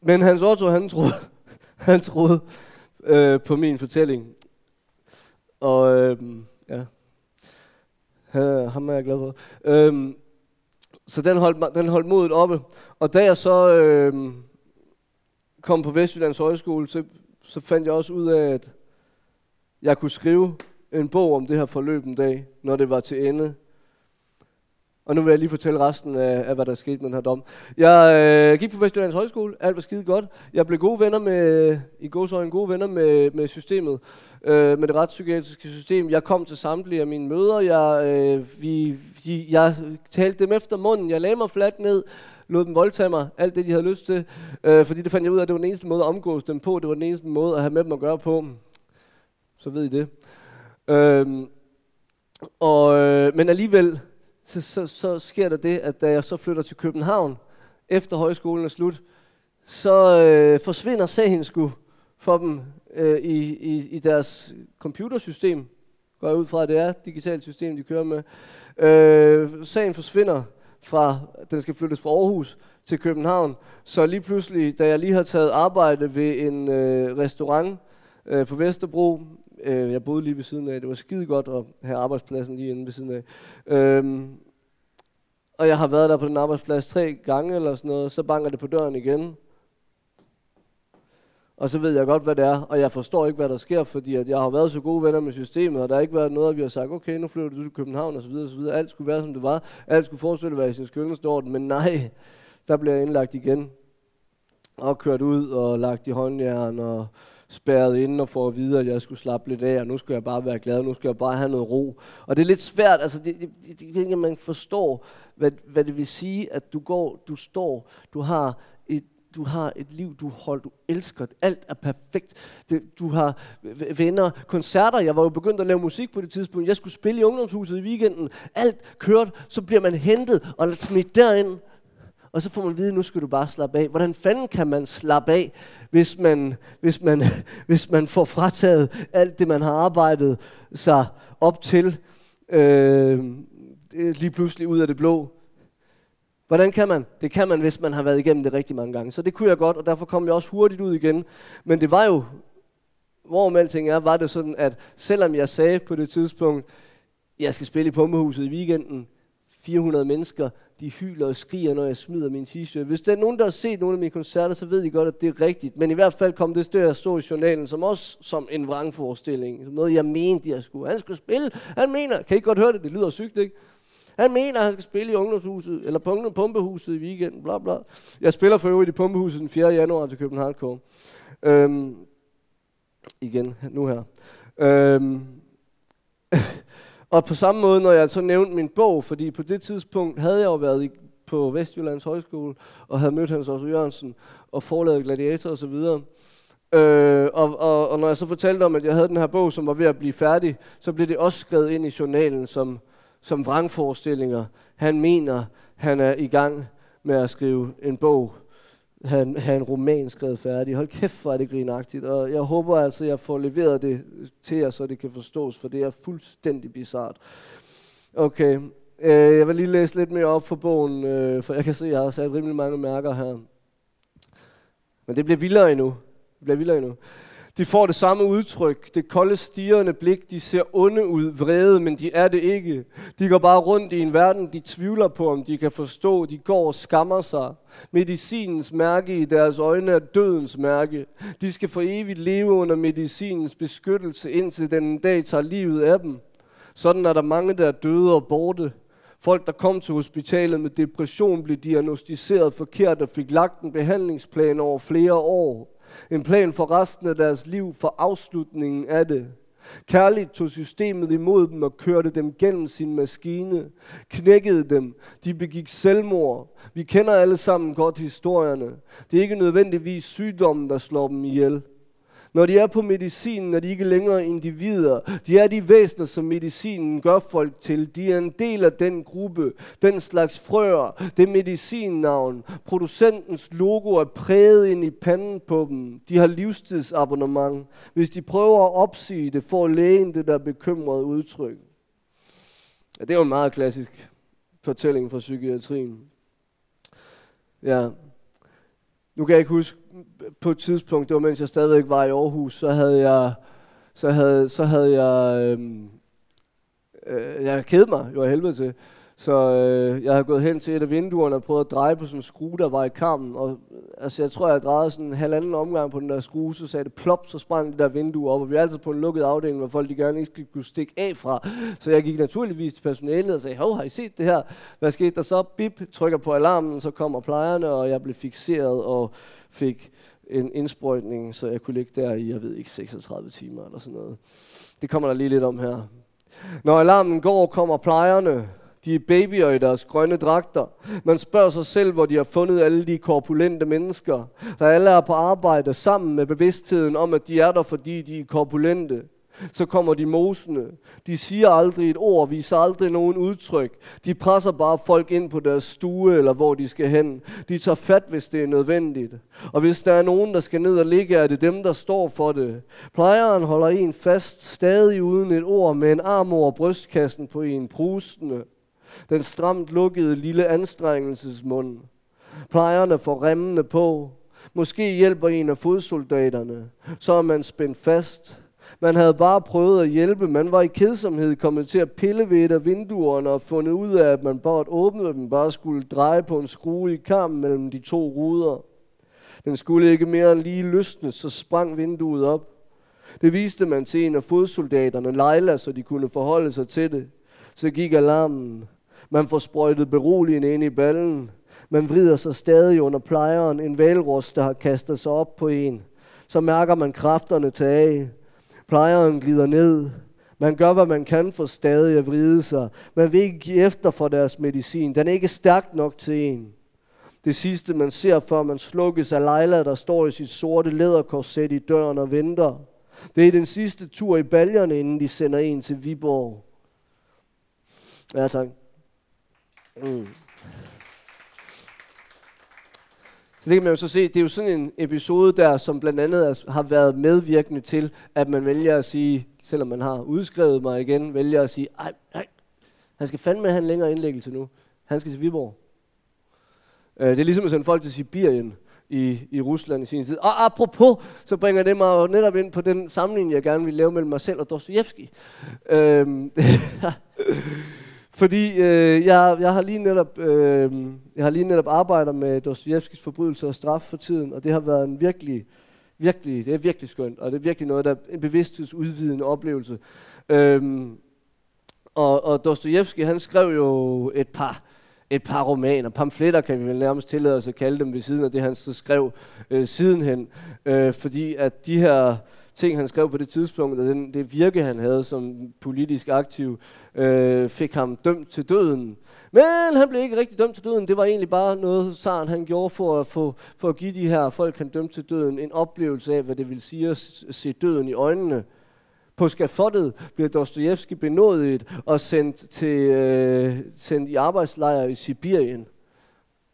Men Hans Otto, han troede, han troede øh, på min fortælling. Og øh, ja, Han- ham er jeg glad for. Øh, så den holdt, den holdt modet oppe. Og da jeg så øh, kom på Vestjyllands Højskole, så, så fandt jeg også ud af, at jeg kunne skrive en bog om det her forløb en dag, når det var til ende. Og nu vil jeg lige fortælle resten af, af hvad der skete med den her dom. Jeg øh, gik på Vestjyllands Højskole, alt var skide godt. Jeg blev gode venner med, i gåsøjne gode venner med, med systemet, øh, med det retspsykiatriske system. Jeg kom til samtlige af mine møder, jeg, øh, vi, vi, jeg talte dem efter munden, jeg lagde mig fladt ned, lod dem voldtage mig, alt det de havde lyst til, øh, fordi det fandt jeg ud af, at det var den eneste måde at omgås dem på, det var den eneste måde at have med dem at gøre på. Så ved I det. Øh, og, øh, men alligevel, så, så, så sker der det, at da jeg så flytter til København, efter højskolen er slut, så øh, forsvinder sagen sgu for dem øh, i, i, i deres computersystem. Går jeg ud fra, at det er et digitalt system, de kører med. Øh, sagen forsvinder fra, den skal flyttes fra Aarhus til København. Så lige pludselig, da jeg lige har taget arbejde ved en øh, restaurant øh, på Vesterbro, øh, jeg boede lige ved siden af, det var skide godt at have arbejdspladsen lige inde ved siden af. Øhm, og jeg har været der på den arbejdsplads tre gange eller sådan noget, så banker det på døren igen. Og så ved jeg godt, hvad det er, og jeg forstår ikke, hvad der sker, fordi at jeg har været så gode venner med systemet, og der har ikke været noget, at vi har sagt, okay, nu flytter du til København, og så videre, og så videre. Alt skulle være, som det var. Alt skulle forestille at være i sin skønneste orden, men nej, der bliver jeg indlagt igen. Og kørt ud og lagt i håndjern og spærret inde og for at vide, at jeg skulle slappe lidt af, og nu skal jeg bare være glad, nu skal jeg bare have noget ro. Og det er lidt svært, altså det, det, det, det man forstår, hvad, hvad det vil sige, at du går, du står, du har du har et liv, du holder, du elsker, alt er perfekt. Det, du har venner, koncerter. Jeg var jo begyndt at lave musik på det tidspunkt. Jeg skulle spille i ungdomshuset i weekenden. Alt kørt, så bliver man hentet og smidt derind. Og så får man at vide, nu skal du bare slappe af. Hvordan fanden kan man slappe af, hvis man, hvis man, hvis man får frataget alt det, man har arbejdet sig op til, øh, lige pludselig ud af det blå? Hvordan kan man? Det kan man, hvis man har været igennem det rigtig mange gange. Så det kunne jeg godt, og derfor kom jeg også hurtigt ud igen. Men det var jo, hvorom alting er, var det sådan, at selvom jeg sagde på det tidspunkt, jeg skal spille i Pumpehuset i weekenden, 400 mennesker, de hyler og skriger, når jeg smider min t-shirt. Hvis der er nogen, der har set nogle af mine koncerter, så ved de godt, at det er rigtigt. Men i hvert fald kom det til at stå i journalen, som også som en vrangforestilling. Som noget, jeg mente, jeg skulle. Han skulle spille. Han mener, kan I godt høre det? Det lyder sygt, ikke? Han mener, at han skal spille i ungdomshuset, eller på pumpehuset i weekenden, bla bla. Jeg spiller for øvrigt i pumpehuset den 4. januar til København Hardcore. Øhm, igen, nu her. Øhm, og på samme måde, når jeg så nævnte min bog, fordi på det tidspunkt havde jeg jo været i, på Vestjyllands Højskole, og havde mødt Hans Otto Jørgensen, og forladet Gladiator osv., Øh, og, og, og når jeg så fortalte om, at jeg havde den her bog, som var ved at blive færdig, så blev det også skrevet ind i journalen som, som vrangforestillinger. Han mener, han er i gang med at skrive en bog, have, have en roman skrevet færdig. Hold kæft, hvor er det grinagtigt. Og jeg håber altså, at jeg får leveret det til jer, så det kan forstås, for det er fuldstændig bizart. Okay, øh, jeg vil lige læse lidt mere op for bogen, øh, for jeg kan se, at jeg har sat rimelig mange mærker her. Men det bliver vildere endnu. Det bliver vildere endnu. De får det samme udtryk, det kolde, stirrende blik. De ser onde ud, vrede, men de er det ikke. De går bare rundt i en verden, de tvivler på, om de kan forstå. De går og skammer sig. Medicinens mærke i deres øjne er dødens mærke. De skal for evigt leve under medicinens beskyttelse, indtil den dag tager livet af dem. Sådan er der mange, der er døde og borte. Folk, der kom til hospitalet med depression, blev diagnostiseret forkert og fik lagt en behandlingsplan over flere år. En plan for resten af deres liv, for afslutningen af det. Kærligt tog systemet imod dem og kørte dem gennem sin maskine, knækkede dem, de begik selvmord. Vi kender alle sammen godt historierne. Det er ikke nødvendigvis sygdommen, der slår dem ihjel. Når de er på medicinen, er de ikke længere individer. De er de væsener, som medicinen gør folk til. De er en del af den gruppe, den slags frøer, det medicinnavn. Producentens logo er præget ind i panden på dem. De har livstidsabonnement. Hvis de prøver at opsige det, får lægen det der bekymrede udtryk. Ja, det er jo en meget klassisk fortælling fra psykiatrien. Ja. Nu kan jeg ikke huske, på et tidspunkt, det var mens jeg stadigvæk var i Aarhus, så havde jeg, så havde, så havde jeg, øhm, øh, jeg kædede mig jo af helvede til. Så øh, jeg havde gået hen til et af vinduerne og prøvet at dreje på sådan en skrue, der var i kammen. Og altså, jeg tror, jeg drejede sådan en halvanden omgang på den der skrue, så sagde det plop, så sprang det der vindue op. Og vi er altid på en lukket afdeling, hvor folk de gerne ikke skulle kunne stikke af fra. Så jeg gik naturligvis til personalet og sagde, hov, har I set det her? Hvad skete der så? Bip, trykker på alarmen, så kommer plejerne, og jeg blev fixeret og fik en indsprøjtning, så jeg kunne ligge der i, jeg ved ikke, 36 timer eller sådan noget. Det kommer der lige lidt om her. Når alarmen går, kommer plejerne. De er babyer i deres grønne dragter. Man spørger sig selv, hvor de har fundet alle de korpulente mennesker, der alle er på arbejde sammen med bevidstheden om, at de er der, fordi de er korpulente så kommer de mosende. De siger aldrig et ord, viser aldrig nogen udtryk. De presser bare folk ind på deres stue eller hvor de skal hen. De tager fat, hvis det er nødvendigt. Og hvis der er nogen, der skal ned og ligge, er det dem, der står for det. Plejeren holder en fast, stadig uden et ord, med en arm over brystkassen på en prustende. Den stramt lukkede lille anstrengelsesmund. Plejerne får remmene på. Måske hjælper en af fodsoldaterne. Så er man spændt fast. Man havde bare prøvet at hjælpe. Man var i kedsomhed kommet til at pille ved et af vinduerne og fundet ud af, at man bare at åbne dem bare skulle dreje på en skrue i kampen mellem de to ruder. Den skulle ikke mere end lige løsne, så sprang vinduet op. Det viste man til en af fodsoldaterne, Leila, så de kunne forholde sig til det. Så gik alarmen. Man får sprøjtet beroligende ind i ballen. Man vrider sig stadig under plejeren, en valros, der har kastet sig op på en. Så mærker man kræfterne tage. Plejeren glider ned. Man gør, hvad man kan for stadig at vride sig. Man vil ikke give efter for deres medicin. Den er ikke stærk nok til en. Det sidste, man ser, før man slukkes, er Leila, der står i sit sorte læderkorset i døren og venter. Det er den sidste tur i baljerne, inden de sender en til Viborg. Ja, tak. Mm. Så det kan man jo så se, det er jo sådan en episode der, som blandt andet har været medvirkende til, at man vælger at sige, selvom man har udskrevet mig igen, vælger at sige, ej, nej, han skal fandme have en længere indlæggelse nu. Han skal til Viborg. Øh, det er ligesom at sende folk til Sibirien i, i Rusland i sin tid. Og apropos, så bringer det mig jo netop ind på den sammenligning, jeg gerne vil lave mellem mig selv og Dostoyevsky. Øhm, Fordi øh, jeg, jeg, har lige netop, øh, jeg har lige netop arbejdet med Dostojevskis forbrydelse og straf for tiden, og det har været en virkelig, virkelig, det er virkelig skønt, og det er virkelig noget, der er en bevidsthedsudvidende oplevelse. Øhm, og, og Dostojevski, han skrev jo et par, et par romaner, pamfletter kan vi vel nærmest tillade os at kalde dem ved siden af det, han så skrev øh, sidenhen. Øh, fordi at de her ting, han skrev på det tidspunkt, og den, det virke, han havde som politisk aktiv, øh, fik ham dømt til døden. Men han blev ikke rigtig dømt til døden. Det var egentlig bare noget, Saren han gjorde for at, få, for at give de her folk, han dømte til døden, en oplevelse af, hvad det vil sige at se døden i øjnene. På skafottet bliver Dostojevski benådet og sendt, til, øh, sendt i arbejdslejre i Sibirien.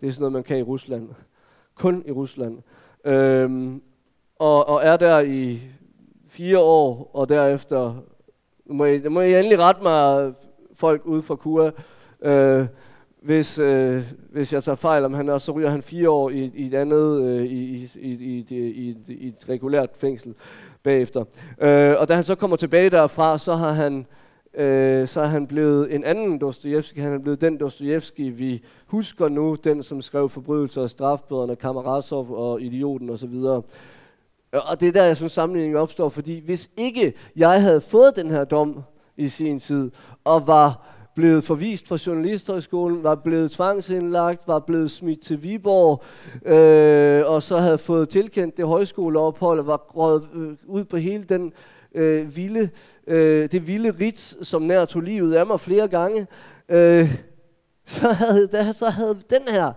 Det er sådan noget, man kan i Rusland. Kun i Rusland. Øhm, og, og er der i fire år, og derefter må I, må I endelig rette mig, folk ude fra KUA, øh, hvis, øh, hvis jeg tager fejl, om han også, så ryger han fire år i, i et andet, øh, i, i, i, i, i, i et regulært fængsel bagefter. Øh, og da han så kommer tilbage derfra, så har han, øh, så er han blevet en anden Dostojevski. Han er blevet den Dostojevski, vi husker nu, den som skrev forbrydelser og strafbøderne, Kamarasov og Idioten osv. Og og det er der, jeg synes, sammenligningen opstår, fordi hvis ikke jeg havde fået den her dom i sin tid, og var blevet forvist fra Journalisthøjskolen, var blevet tvangsindlagt, var blevet smidt til Viborg, øh, og så havde fået tilkendt det højskoleophold, og var gået øh, ud på hele den øh, vilde, øh, det vilde rit, som nær tog livet af mig flere gange, øh, så, havde, der, så havde den her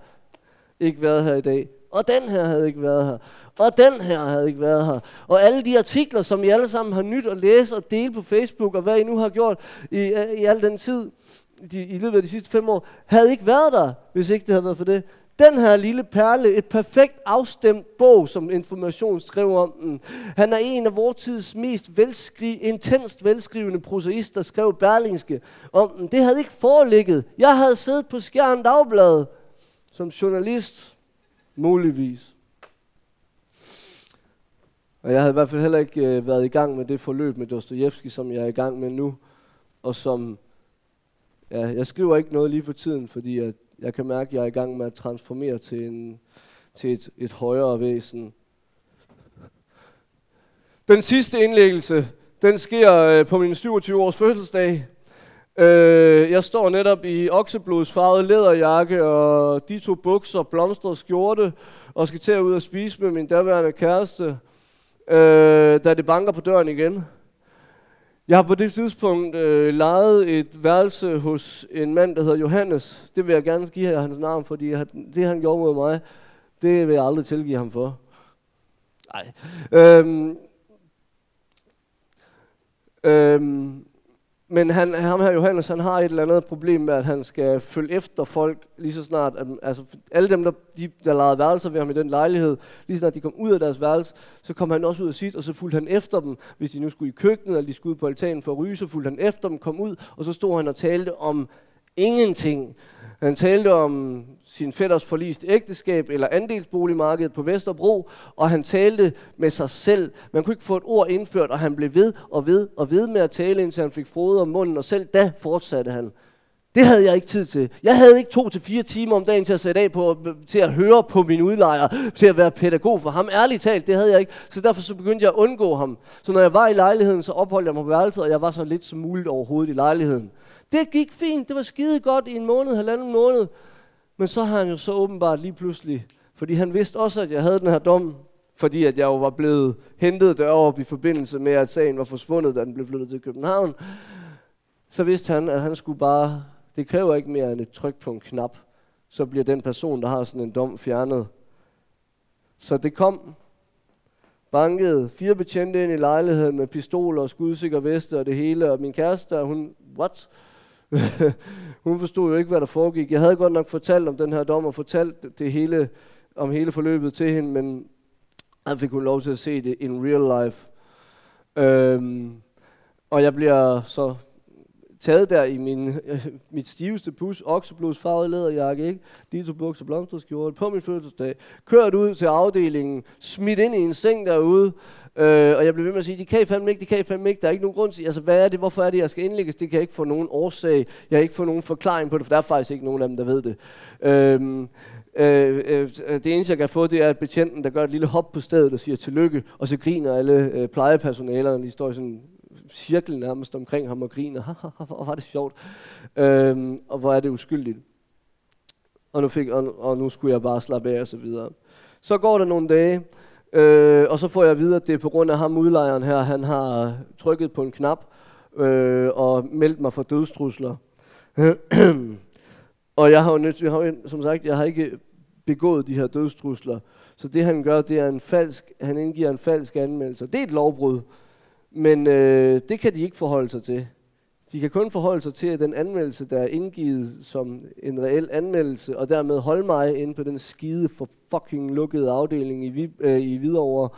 ikke været her i dag. Og den her havde ikke været her. Og den her havde ikke været her. Og alle de artikler, som I alle sammen har nyt at læse og dele på Facebook, og hvad I nu har gjort i, øh, i al den tid, de, i løbet af de sidste fem år, havde ikke været der, hvis ikke det havde været for det. Den her lille perle, et perfekt afstemt bog, som Information skrev om den. Han er en af vores tids mest velskri- intenst velskrivende prosaister, skrev Berlingske om den. Det havde ikke foreligget. Jeg havde siddet på Skjern Dagblad som journalist, muligvis. Og jeg havde i hvert fald heller ikke øh, været i gang med det forløb med Dostojevski, som jeg er i gang med nu. Og som, ja, jeg skriver ikke noget lige for tiden, fordi jeg, jeg kan mærke, at jeg er i gang med at transformere til, en, til et, et højere væsen. Den sidste indlæggelse, den sker øh, på min 27-års fødselsdag. Øh, jeg står netop i okseblodsfarvet læderjakke og de to bukser, blomstret skjorte, og skal til at ud og spise med min daværende kæreste øh, da det banker på døren igen. Jeg har på det tidspunkt øh, lejet et værelse hos en mand, der hedder Johannes. Det vil jeg gerne give jer hans navn, fordi det han gjorde mod mig, det vil jeg aldrig tilgive ham for. Nej. Øhm, øhm, men han, ham her Johannes, han har et eller andet problem med, at han skal følge efter folk lige så snart. At, altså alle dem, der, de, der lejede værelser ved ham i den lejlighed, lige så snart de kom ud af deres værelse, så kom han også ud af sit, og så fulgte han efter dem. Hvis de nu skulle i køkkenet, eller de skulle ud på altanen for at ryge, så fulgte han efter dem, kom ud, og så stod han og talte om ingenting. Han talte om sin fætters forlist ægteskab eller andelsboligmarkedet på Vesterbro, og han talte med sig selv. Man kunne ikke få et ord indført, og han blev ved og ved og ved med at tale, indtil han fik frode om munden, og selv da fortsatte han. Det havde jeg ikke tid til. Jeg havde ikke to til fire timer om dagen til at sætte af på, til at høre på min udlejer, til at være pædagog for ham. Ærligt talt, det havde jeg ikke. Så derfor så begyndte jeg at undgå ham. Så når jeg var i lejligheden, så opholdt jeg mig på værelset, og jeg var så lidt som muligt overhovedet i lejligheden. Det gik fint, det var skide godt i en måned, halvanden måned. Men så har han jo så åbenbart lige pludselig, fordi han vidste også, at jeg havde den her dom, fordi at jeg jo var blevet hentet deroppe i forbindelse med, at sagen var forsvundet, da den blev flyttet til København. Så vidste han, at han skulle bare, det kræver ikke mere end et tryk på en knap, så bliver den person, der har sådan en dom, fjernet. Så det kom, bankede fire betjente ind i lejligheden med pistoler og skudsikker veste og det hele, og min kæreste, hun, what? Hun forstod jo ikke, hvad der foregik. Jeg havde godt nok fortalt om den her dom og fortalt det hele, om hele forløbet til hende, men jeg fik hun lov til at se det in real life. Øhm, og jeg bliver så taget der i min, øh, mit stiveste pus, okseblodsfarvede læderjakke, ikke? Dito bukser, blomsterskjorte, på min fødselsdag, kørt ud til afdelingen, smidt ind i en seng derude, øh, og jeg blev ved med at sige, de kan I fandme ikke, de kan I fandme ikke, der er ikke nogen grund til, altså hvad er det, hvorfor er det, jeg skal indlægges, det kan jeg ikke få nogen årsag, jeg har ikke få nogen forklaring på det, for der er faktisk ikke nogen af dem, der ved det. Øhm, øh, øh, øh, det eneste, jeg kan få, det er at betjenten, der gør et lille hop på stedet og siger tillykke, og så griner alle øh, plejepersonalerne, de står i sådan cirkel nærmest omkring ham og griner. Hvor var det sjovt. Øhm, og hvor er det uskyldigt. Og nu, fik, og, og nu skulle jeg bare slappe af og så videre. Så går der nogle dage, øh, og så får jeg at vide, at det er på grund af ham udlejeren her, han har trykket på en knap øh, og meldt mig for dødstrusler. og jeg har jo jeg har, som sagt, jeg har ikke begået de her dødstrusler. Så det han gør, det er en falsk, han indgiver en falsk anmeldelse. Det er et lovbrud. Men øh, det kan de ikke forholde sig til. De kan kun forholde sig til, at den anmeldelse, der er indgivet som en reel anmeldelse, og dermed holde mig inde på den skide for fucking lukkede afdeling i, øh, i Hvidovre,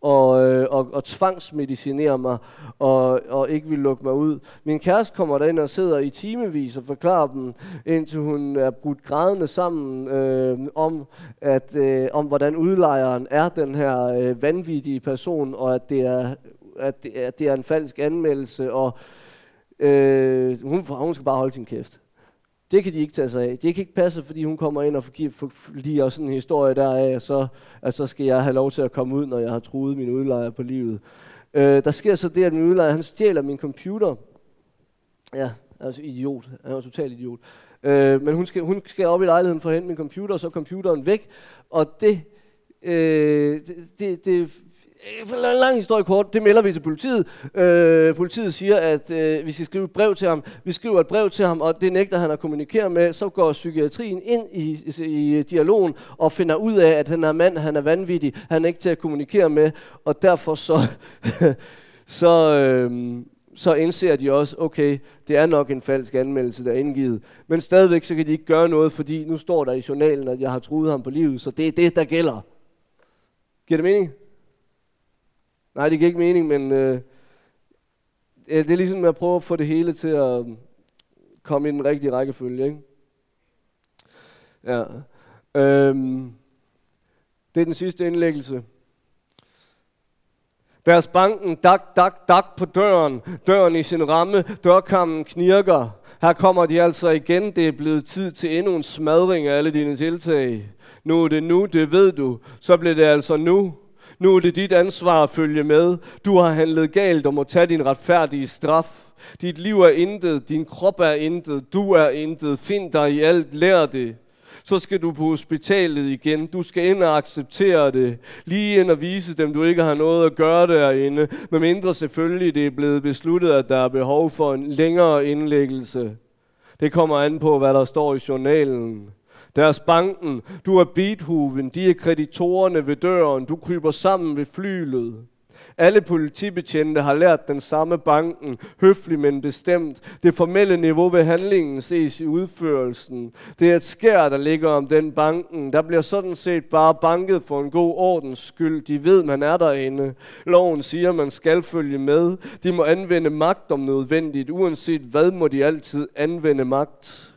og, øh, og, og tvangsmedicinere mig, og, og ikke vil lukke mig ud. Min kæreste kommer derind og sidder i timevis og forklarer dem, indtil hun er brudt grædende sammen øh, om, at, øh, om, hvordan udlejeren er den her øh, vanvittige person, og at det er, at det er, at det er en falsk anmeldelse, og øh, hun, hun skal bare holde sin kæft. Det kan de ikke tage sig af. Det kan ikke passe, fordi hun kommer ind og lige også sådan en historie deraf, og så, at så skal jeg have lov til at komme ud, når jeg har truet min udlejer på livet. Øh, der sker så det, at min udlejer han stjæler min computer. Ja, altså idiot. Han er totalt idiot. Øh, men hun skal, hun skal op i lejligheden for at hente min computer, og så er computeren væk. Og det, øh, det, det, det Øh, for en lang historie kort, det melder vi til politiet. Øh, politiet siger, at øh, vi skal skrive et brev til ham. Vi skriver et brev til ham, og det nægter han at kommunikere med. Så går psykiatrien ind i, i, i dialogen og finder ud af, at den her mand, han er vanvittig. Han er ikke til at kommunikere med, og derfor så, så, øh, så indser de også, okay, det er nok en falsk anmeldelse, der er indgivet. Men stadigvæk så kan de ikke gøre noget, fordi nu står der i journalen, at jeg har truet ham på livet, så det er det, der gælder. Giver det mening? Nej, det giver ikke mening, men øh, det er ligesom at prøve at få det hele til at øh, komme i den rigtige rækkefølge. Ikke? Ja. Øhm, det er den sidste indlæggelse. Deres banken, dak, dak, dak på døren. Døren i sin ramme. Dørkammen knirker. Her kommer de altså igen. Det er blevet tid til endnu en smadring af alle dine tiltag. Nu er det nu, det ved du. Så bliver det altså nu. Nu er det dit ansvar at følge med. Du har handlet galt og må tage din retfærdige straf. Dit liv er intet, din krop er intet, du er intet. Find dig i alt, lær det. Så skal du på hospitalet igen. Du skal ind og acceptere det. Lige ind og vise dem, du ikke har noget at gøre derinde. Men mindre selvfølgelig, det er blevet besluttet, at der er behov for en længere indlæggelse. Det kommer an på, hvad der står i journalen. Deres banken, du er Beethoven, de er kreditorerne ved døren, du kryber sammen ved flylet. Alle politibetjente har lært den samme banken, høflig men bestemt. Det formelle niveau ved handlingen ses i udførelsen. Det er et skær, der ligger om den banken. Der bliver sådan set bare banket for en god ordens skyld. De ved, man er derinde. Loven siger, man skal følge med. De må anvende magt om nødvendigt. Uanset hvad må de altid anvende magt.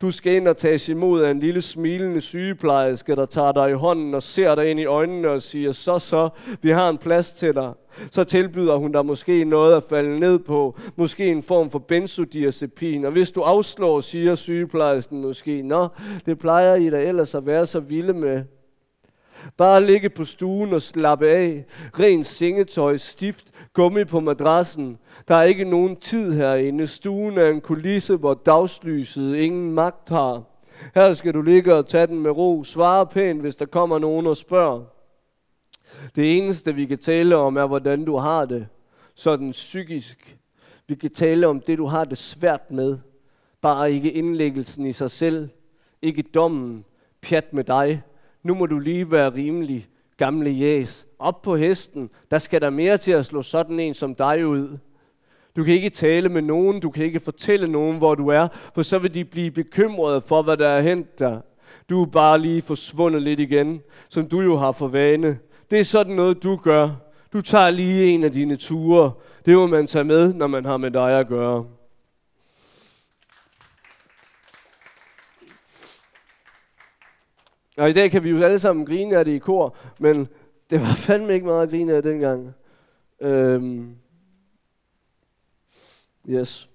Du skal ind og tages imod af en lille smilende sygeplejerske, der tager dig i hånden og ser dig ind i øjnene og siger, så så, vi har en plads til dig. Så tilbyder hun dig måske noget at falde ned på, måske en form for benzodiazepin. Og hvis du afslår, siger sygeplejersken måske, nå, det plejer I da ellers at være så vilde med. Bare ligge på stuen og slappe af. Ren sengetøj, stift, gummi på madrassen. Der er ikke nogen tid herinde. Stuen er en kulisse, hvor dagslyset ingen magt har. Her skal du ligge og tage den med ro. Svare pænt, hvis der kommer nogen og spørger. Det eneste, vi kan tale om, er, hvordan du har det. Sådan psykisk. Vi kan tale om det, du har det svært med. Bare ikke indlæggelsen i sig selv. Ikke dommen. Pjat med dig. Nu må du lige være rimelig, gamle jæs. Op på hesten. Der skal der mere til at slå sådan en som dig ud. Du kan ikke tale med nogen, du kan ikke fortælle nogen, hvor du er, for så vil de blive bekymrede for, hvad der er hent der. Du er bare lige forsvundet lidt igen, som du jo har for vane. Det er sådan noget, du gør. Du tager lige en af dine ture. Det må man tage med, når man har med dig at gøre. Og i dag kan vi jo alle sammen grine af det i kor, men det var fandme ikke meget at grine af dengang. Øhm, Yes.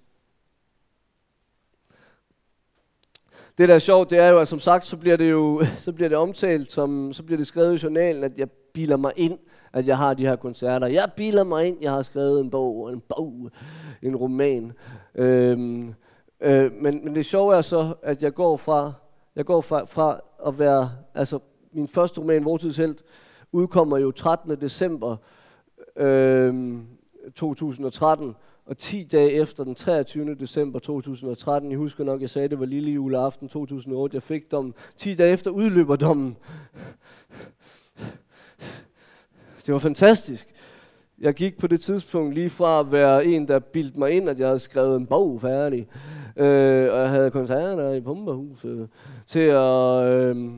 Det der er sjovt, det er jo, at som sagt, så bliver det jo så bliver det omtalt, som, så bliver det skrevet i journalen, at jeg biler mig ind, at jeg har de her koncerter. Jeg biler mig ind, jeg har skrevet en bog, en bog, en roman. Øhm, øh, men, men det sjove er så, at jeg går fra, jeg går fra, fra at være, altså min første roman, Vortidshelt, udkommer jo 13. december øh, 2013, og 10 dage efter den 23. december 2013, jeg husker nok, jeg sagde, det var lille juleaften 2008, jeg fik dommen. 10 dage efter udløber dommen. Det var fantastisk. Jeg gik på det tidspunkt lige fra at være en, der bildte mig ind, at jeg havde skrevet en bog færdig, øh, og jeg havde koncerter i Pumperhuset, til at... Øh,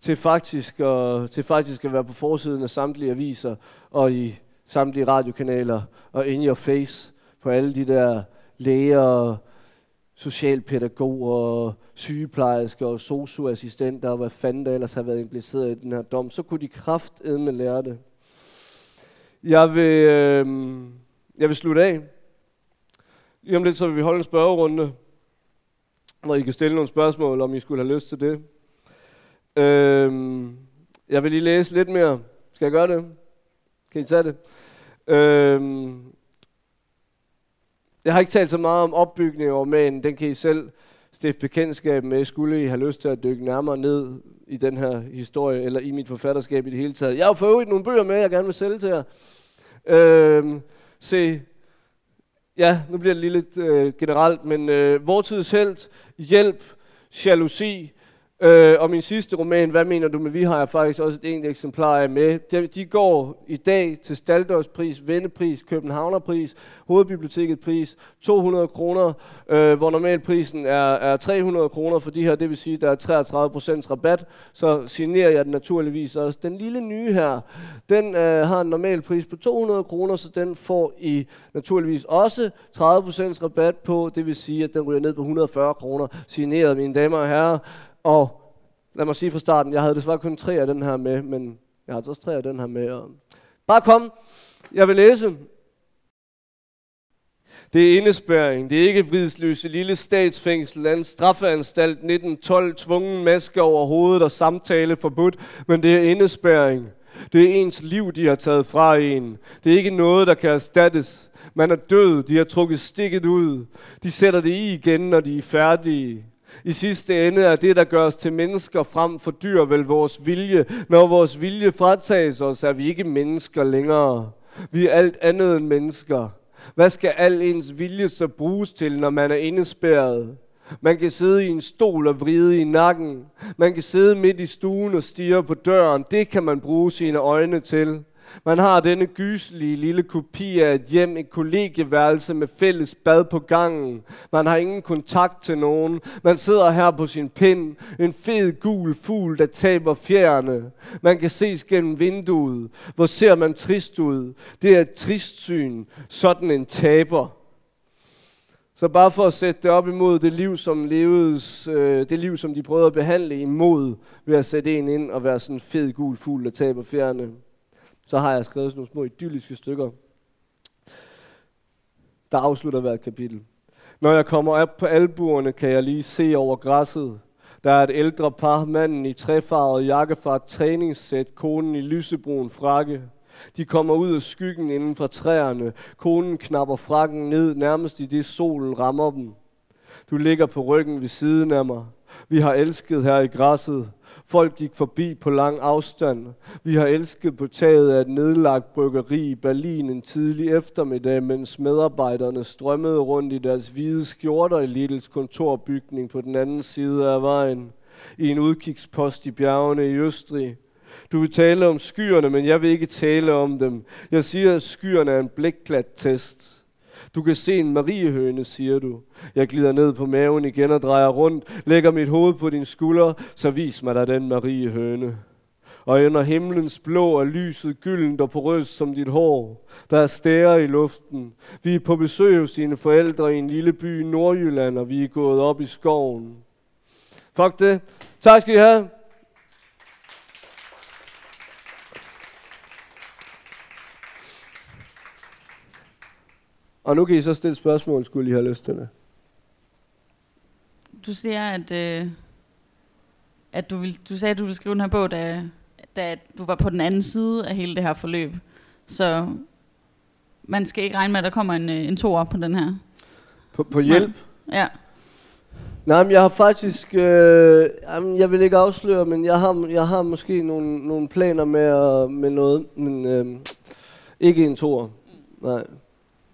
til faktisk, at, til faktisk at være på forsiden af samtlige aviser og i samtlige radiokanaler og in your face på alle de der læger, socialpædagoger, sygeplejersker og socioassistenter og hvad fanden der ellers har været impliceret i den her dom, så kunne de kraftedme lære det. Jeg vil, øh, jeg vil slutte af. Lige om lidt så vil vi holde en spørgerunde, hvor I kan stille nogle spørgsmål, om I skulle have lyst til det. Øh, jeg vil lige læse lidt mere. Skal jeg gøre det? Kan I tage det? Øh, jeg har ikke talt så meget om opbygning over romanen. Den kan I selv stifte bekendtskab med, skulle I have lyst til at dykke nærmere ned i den her historie, eller i mit forfatterskab i det hele taget. Jeg har fået nogle bøger med, jeg gerne vil sælge til jer. Øh, se, ja, nu bliver det lige lidt øh, generelt, men øh, Vortids Helt, Hjælp, Jalousi, Øh, og min sidste roman, Hvad mener du med vi, har jeg faktisk også et enkelt eksemplar af med. De, de går i dag til Staldårspris, Vennepris, Københavnerpris, Hovedbiblioteket pris, 200 kroner, øh, hvor normalprisen er, er 300 kroner for de her, det vil sige, der er 33% rabat, så signerer jeg den naturligvis også. Den lille nye her, den øh, har en normal pris på 200 kroner, så den får I naturligvis også 30% rabat på, det vil sige, at den ryger ned på 140 kroner, signeret mine damer og herrer. Og lad mig sige fra starten, jeg havde desværre kun tre af den her med, men jeg har altså også tre af den her med. Og bare kom, jeg vil læse. Det er indespæring. Det er ikke vridsløse lille statsfængsel, en straffeanstalt 1912, tvungen maske over hovedet og samtale forbudt, men det er indespæring. Det er ens liv, de har taget fra en. Det er ikke noget, der kan erstattes. Man er død, de har trukket stikket ud. De sætter det i igen, når de er færdige. I sidste ende er det, der gør os til mennesker frem for dyr, vel vores vilje. Når vores vilje fratages os, er vi ikke mennesker længere. Vi er alt andet end mennesker. Hvad skal al ens vilje så bruges til, når man er indespærret? Man kan sidde i en stol og vride i nakken. Man kan sidde midt i stuen og stirre på døren. Det kan man bruge sine øjne til. Man har denne gyselige lille kopi af et hjem, et kollegieværelse med fælles bad på gangen. Man har ingen kontakt til nogen. Man sidder her på sin pind, en fed gul fugl, der taber fjerne. Man kan ses gennem vinduet. Hvor ser man trist ud? Det er et trist syn. Sådan en taber. Så bare for at sætte det op imod det liv, som levedes, øh, det liv, som de prøvede at behandle imod, ved at sætte en ind og være sådan en fed gul fugl, der taber fjerne så har jeg skrevet sådan nogle små idylliske stykker, der afslutter hvert kapitel. Når jeg kommer op på albuerne, kan jeg lige se over græsset. Der er et ældre par, manden i træfarvet jakke fra et træningssæt, konen i lysebrun frakke. De kommer ud af skyggen inden for træerne. Konen knapper frakken ned, nærmest i det solen rammer dem. Du ligger på ryggen ved siden af mig. Vi har elsket her i græsset. Folk gik forbi på lang afstand. Vi har elsket på taget af et nedlagt bryggeri i Berlin en tidlig eftermiddag, mens medarbejderne strømmede rundt i deres hvide skjorter i Lidls kontorbygning på den anden side af vejen. I en udkigspost i bjergene i Østrig. Du vil tale om skyerne, men jeg vil ikke tale om dem. Jeg siger, at skyerne er en blikklat test. Du kan se en mariehøne, siger du. Jeg glider ned på maven igen og drejer rundt, lægger mit hoved på din skulder, så vis mig dig den mariehøne. Og under himlens blå er lyset gyldent og porøst som dit hår. Der er stære i luften. Vi er på besøg hos dine forældre i en lille by i Nordjylland, og vi er gået op i skoven. Fuck det. Tak skal I have. Og nu kan I så stille spørgsmål, skulle I have lyst til det. Du siger, at, øh, at du, vil, du sagde, at du ville skrive den her bog, da, da du var på den anden side af hele det her forløb. Så man skal ikke regne med, at der kommer en, øh, en toer på den her. På, på hjælp? Ja. Nej, men jeg har faktisk, øh, jamen, jeg vil ikke afsløre, men jeg har, jeg har måske nogle, nogle planer med, uh, med noget, men øh, ikke en toer. Nej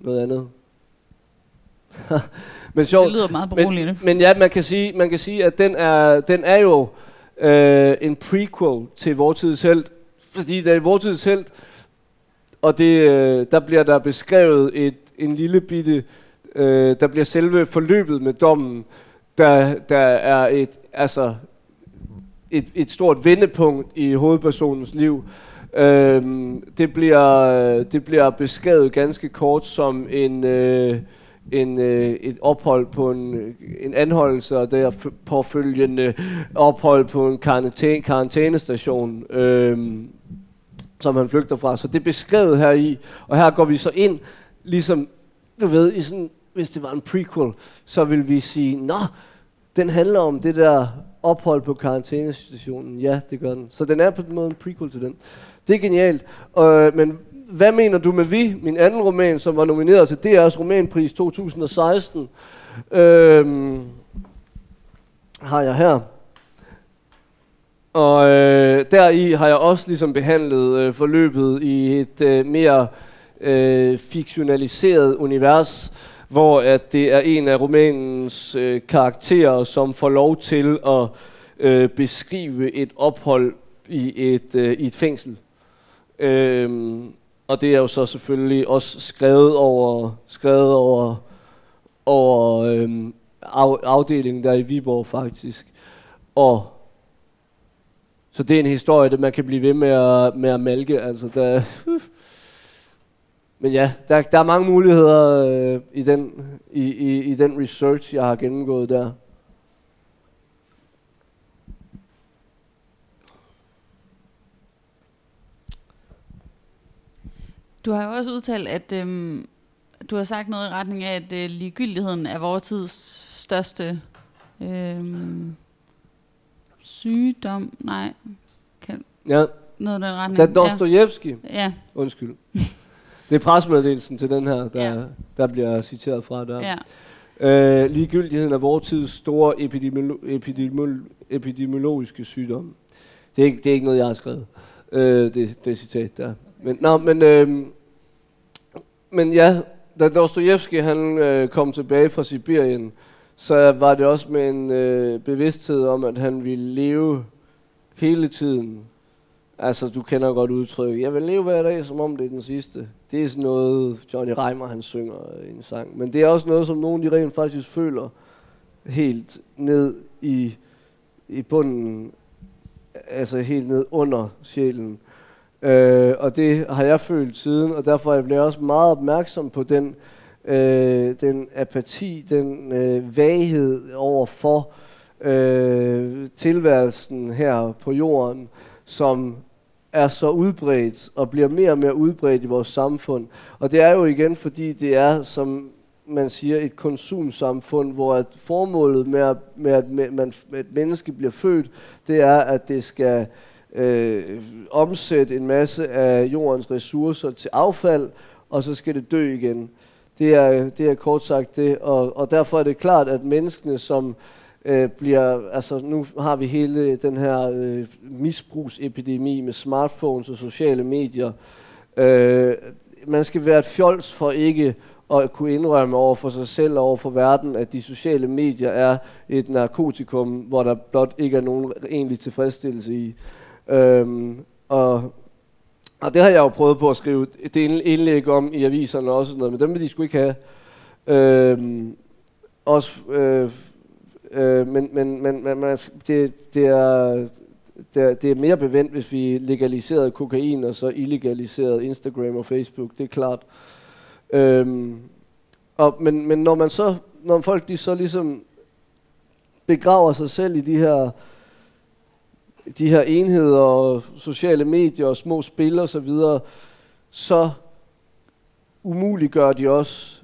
noget andet. men sjovt. Det lyder meget beroligende. Men, men ja, man kan sige, man kan sige at den er, den er jo øh, en prequel til Vortidens Held. Fordi da Vortidens Held og det, øh, der bliver der beskrevet et, en lille bitte, øh, der bliver selve forløbet med dommen, der, der er et, altså et, et stort vendepunkt i hovedpersonens liv. Øhm, det, bliver, det bliver beskrevet ganske kort som en, øh, en, øh, et ophold på en, en anholdelse og der påfølgende ophold på en karantæne, karantænestation, øhm, som han flygter fra. Så det er beskrevet her i, og her går vi så ind, ligesom, du ved, i sådan, hvis det var en prequel, så vil vi sige, nå, den handler om det der ophold på karantænestationen. Ja, det gør den. Så den er på den måde en prequel til den. Det er genialt. Øh, men hvad mener du med Vi? Min anden roman, som var nomineret til DR's romanpris 2016, øh, har jeg her. Og øh, deri har jeg også ligesom behandlet øh, forløbet i et øh, mere øh, fiktionaliseret univers, hvor at det er en af romanens øh, karakterer, som får lov til at øh, beskrive et ophold i et, øh, i et fængsel. Øhm, og det er jo så selvfølgelig også skrevet over, skrevet over, over øhm, af, afdelingen der i Viborg faktisk. Og så det er en historie, det man kan blive ved med at, med at malke. Altså, der, men ja, der, der er mange muligheder øh, i, den, i, i, i den research, jeg har gennemgået der. Du har jo også udtalt, at øhm, du har sagt noget i retning af, at øh, ligegyldigheden er vores tids største øhm, sygdom. Nej, kan, Ja, noget i den retning. er Dostojevski. Ja, Undskyld. Det er presmeddelelsen til den her, der, Ja. der bliver citeret fra der. ja. Øh, ligegyldigheden af vores tids store epidemiolo- epidemiolo- epidemiologiske sygdomme. Det er, ikke, det er ikke noget, jeg har skrevet, øh, det, det citat der. Men, nå, men, øh, men ja, da Dostojevski han øh, kom tilbage fra Sibirien, så var det også med en øh, bevidsthed om, at han ville leve hele tiden. Altså, du kender godt udtrykket. Jeg vil leve hver dag, som om det er den sidste. Det er sådan noget, Johnny Reimer han synger i en sang. Men det er også noget, som nogen de rent faktisk føler helt ned i, i bunden, altså helt ned under sjælen. Øh, og det har jeg følt siden, og derfor er jeg blevet også meget opmærksom på den, øh, den apati, den øh, vaghed over for øh, tilværelsen her på jorden, som er så udbredt og bliver mere og mere udbredt i vores samfund. Og det er jo igen, fordi det er, som man siger, et konsumsamfund, hvor at formålet med, at, med at med, man, med et menneske bliver født, det er, at det skal øh, Øh, omsætte en masse af jordens ressourcer til affald, og så skal det dø igen. Det er, det er kort sagt det, og, og derfor er det klart, at menneskene, som øh, bliver, altså nu har vi hele den her øh, misbrugsepidemi med smartphones og sociale medier. Øh, man skal være et fjols for ikke at kunne indrømme over for sig selv og over for verden, at de sociale medier er et narkotikum, hvor der blot ikke er nogen egentlig tilfredsstillelse i. Øhm, og, og det har jeg jo prøvet på at skrive et indlæg om i aviserne og sådan noget, men dem vil de sgu ikke have. Øhm, også, øh, øh, men men, men, men man, altså, det, det, er, det, er, det er mere bevendt, hvis vi legaliserede kokain og så illegaliserede Instagram og Facebook, det er klart. Øhm, og, men, men når man så, når folk de så ligesom begraver sig selv i de her de her enheder og sociale medier og små spil og så videre, så umuliggør de også,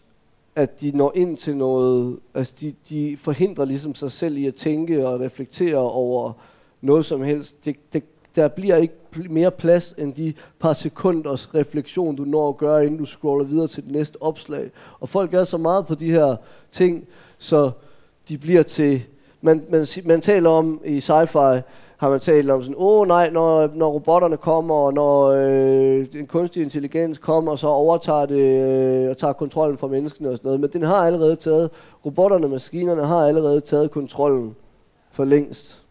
at de når ind til noget, altså de, de forhindrer ligesom sig selv i at tænke og reflektere over noget som helst. Det, det, der bliver ikke pl- mere plads end de par sekunders refleksion, du når at gøre, inden du scroller videre til det næste opslag. Og folk er så meget på de her ting, så de bliver til... Man, man, man taler om i sci-fi, har man talt om sådan, åh oh, nej, når, når robotterne kommer, og når øh, den kunstige intelligens kommer, så overtager det øh, og tager kontrollen fra menneskene og sådan noget. Men den har allerede taget, robotterne, maskinerne har allerede taget kontrollen for længst.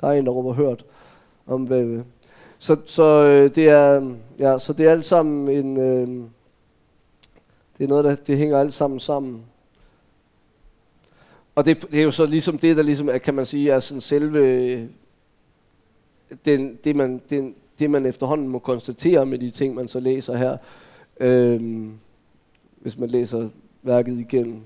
Der er en, der råber hørt om bagved. Så, så øh, det er ja, så det er alt sammen en øh, det er noget der det hænger alt sammen sammen. Og det, det er jo så ligesom det der ligesom er, kan man sige er sådan selve den, det man den, det man efterhånden må konstatere med de ting man så læser her. Øhm, hvis man læser værket igennem.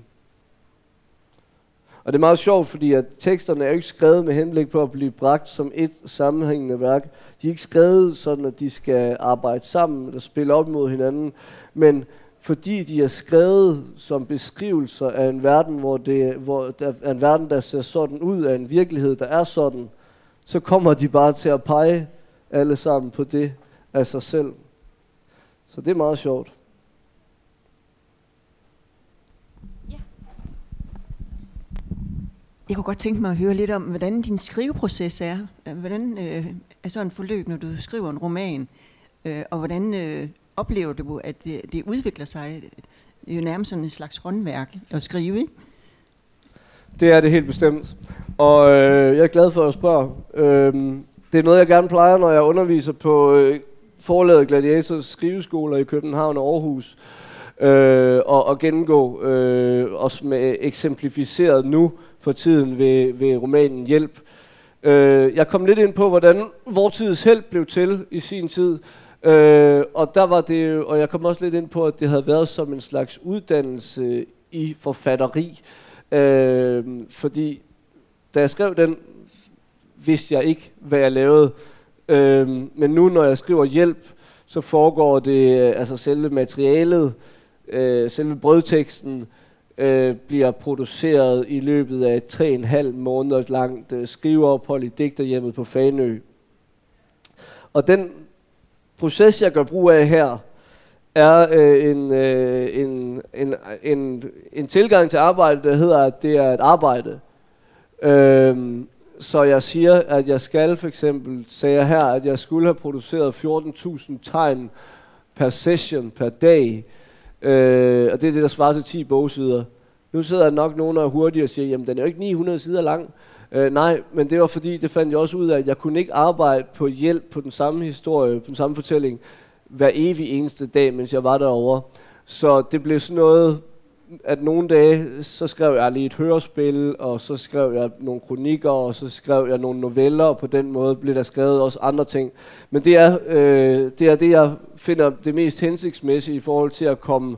Og det er meget sjovt, fordi at teksterne er jo ikke skrevet med henblik på at blive bragt som et sammenhængende værk. De er ikke skrevet sådan, at de skal arbejde sammen eller spille op mod hinanden, men fordi de er skrevet som beskrivelser af en verden, hvor, det, hvor der er en verden, der ser sådan ud, af en virkelighed, der er sådan, så kommer de bare til at pege alle sammen på det af sig selv. Så det er meget sjovt. Jeg kunne godt tænke mig at høre lidt om, hvordan din skriveproces er. Hvordan øh, er sådan en forløb, når du skriver en roman? Øh, og hvordan øh, oplever du, at det, det udvikler sig? Det er jo nærmest sådan en slags håndværk at skrive, ikke? Det er det helt bestemt. Og øh, jeg er glad for at spørge. Øh, det er noget, jeg gerne plejer, når jeg underviser på øh, forlaget Gladiators skriveskoler i København og Aarhus. Øh, og, og gennemgå, øh, også med eksemplificeret nu, for tiden ved, ved romanen Hjælp. Øh, jeg kom lidt ind på, hvordan vortidets held blev til i sin tid. Øh, og der var det, og jeg kom også lidt ind på, at det havde været som en slags uddannelse i forfatteri. Øh, fordi da jeg skrev den, vidste jeg ikke, hvad jeg lavede. Øh, men nu, når jeg skriver hjælp, så foregår det, øh, altså selve materialet, øh, selve brødteksten, øh, bliver produceret i løbet af et 3,5 måneder langt øh, skriveophold i digterhjemmet på Fanø. Og den proces, jeg gør brug af her, er øh, en, øh, en, en, en, en tilgang til arbejde, der hedder, at det er et arbejde. Øhm, så jeg siger, at jeg skal for eksempel, sagde jeg her, at jeg skulle have produceret 14.000 tegn per session per dag. Øh, og det er det, der svarer til 10 bogsider. Nu sidder der nok nogen, der er hurtige og siger, jamen den er jo ikke 900 sider lang. Øh, nej, men det var fordi, det fandt jeg også ud af, at jeg kunne ikke arbejde på hjælp på den samme historie, på den samme fortælling, hver evig eneste dag, mens jeg var derovre. Så det blev sådan noget, at nogle dage, så skrev jeg lige et hørespil, og så skrev jeg nogle kronikker, og så skrev jeg nogle noveller, og på den måde blev der skrevet også andre ting. Men det er, øh, det er det, jeg finder det mest hensigtsmæssige i forhold til at komme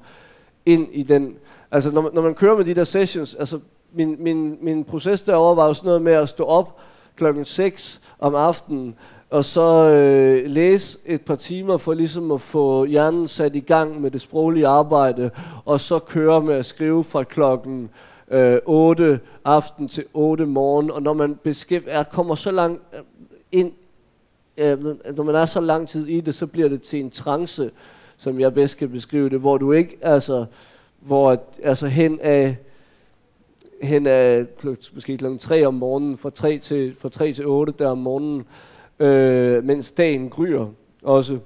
ind i den... Altså, når man, når man kører med de der sessions, altså, min, min, min proces derovre var jo sådan noget med at stå op klokken 6 om aftenen, og så øh, læse et par timer for ligesom at få hjernen sat i gang med det sproglige arbejde, og så køre med at skrive fra klokken øh, 8 aften til 8 morgen, og når man beskæft, er, kommer så langt øh, ind, øh, når man er så lang tid i det, så bliver det til en trance, som jeg bedst kan beskrive det, hvor du ikke, altså, hvor altså hen af, hen af måske klokken 3 om morgenen, fra 3 til, fra 3 til 8 der om morgenen, øh, mens dagen gryer også.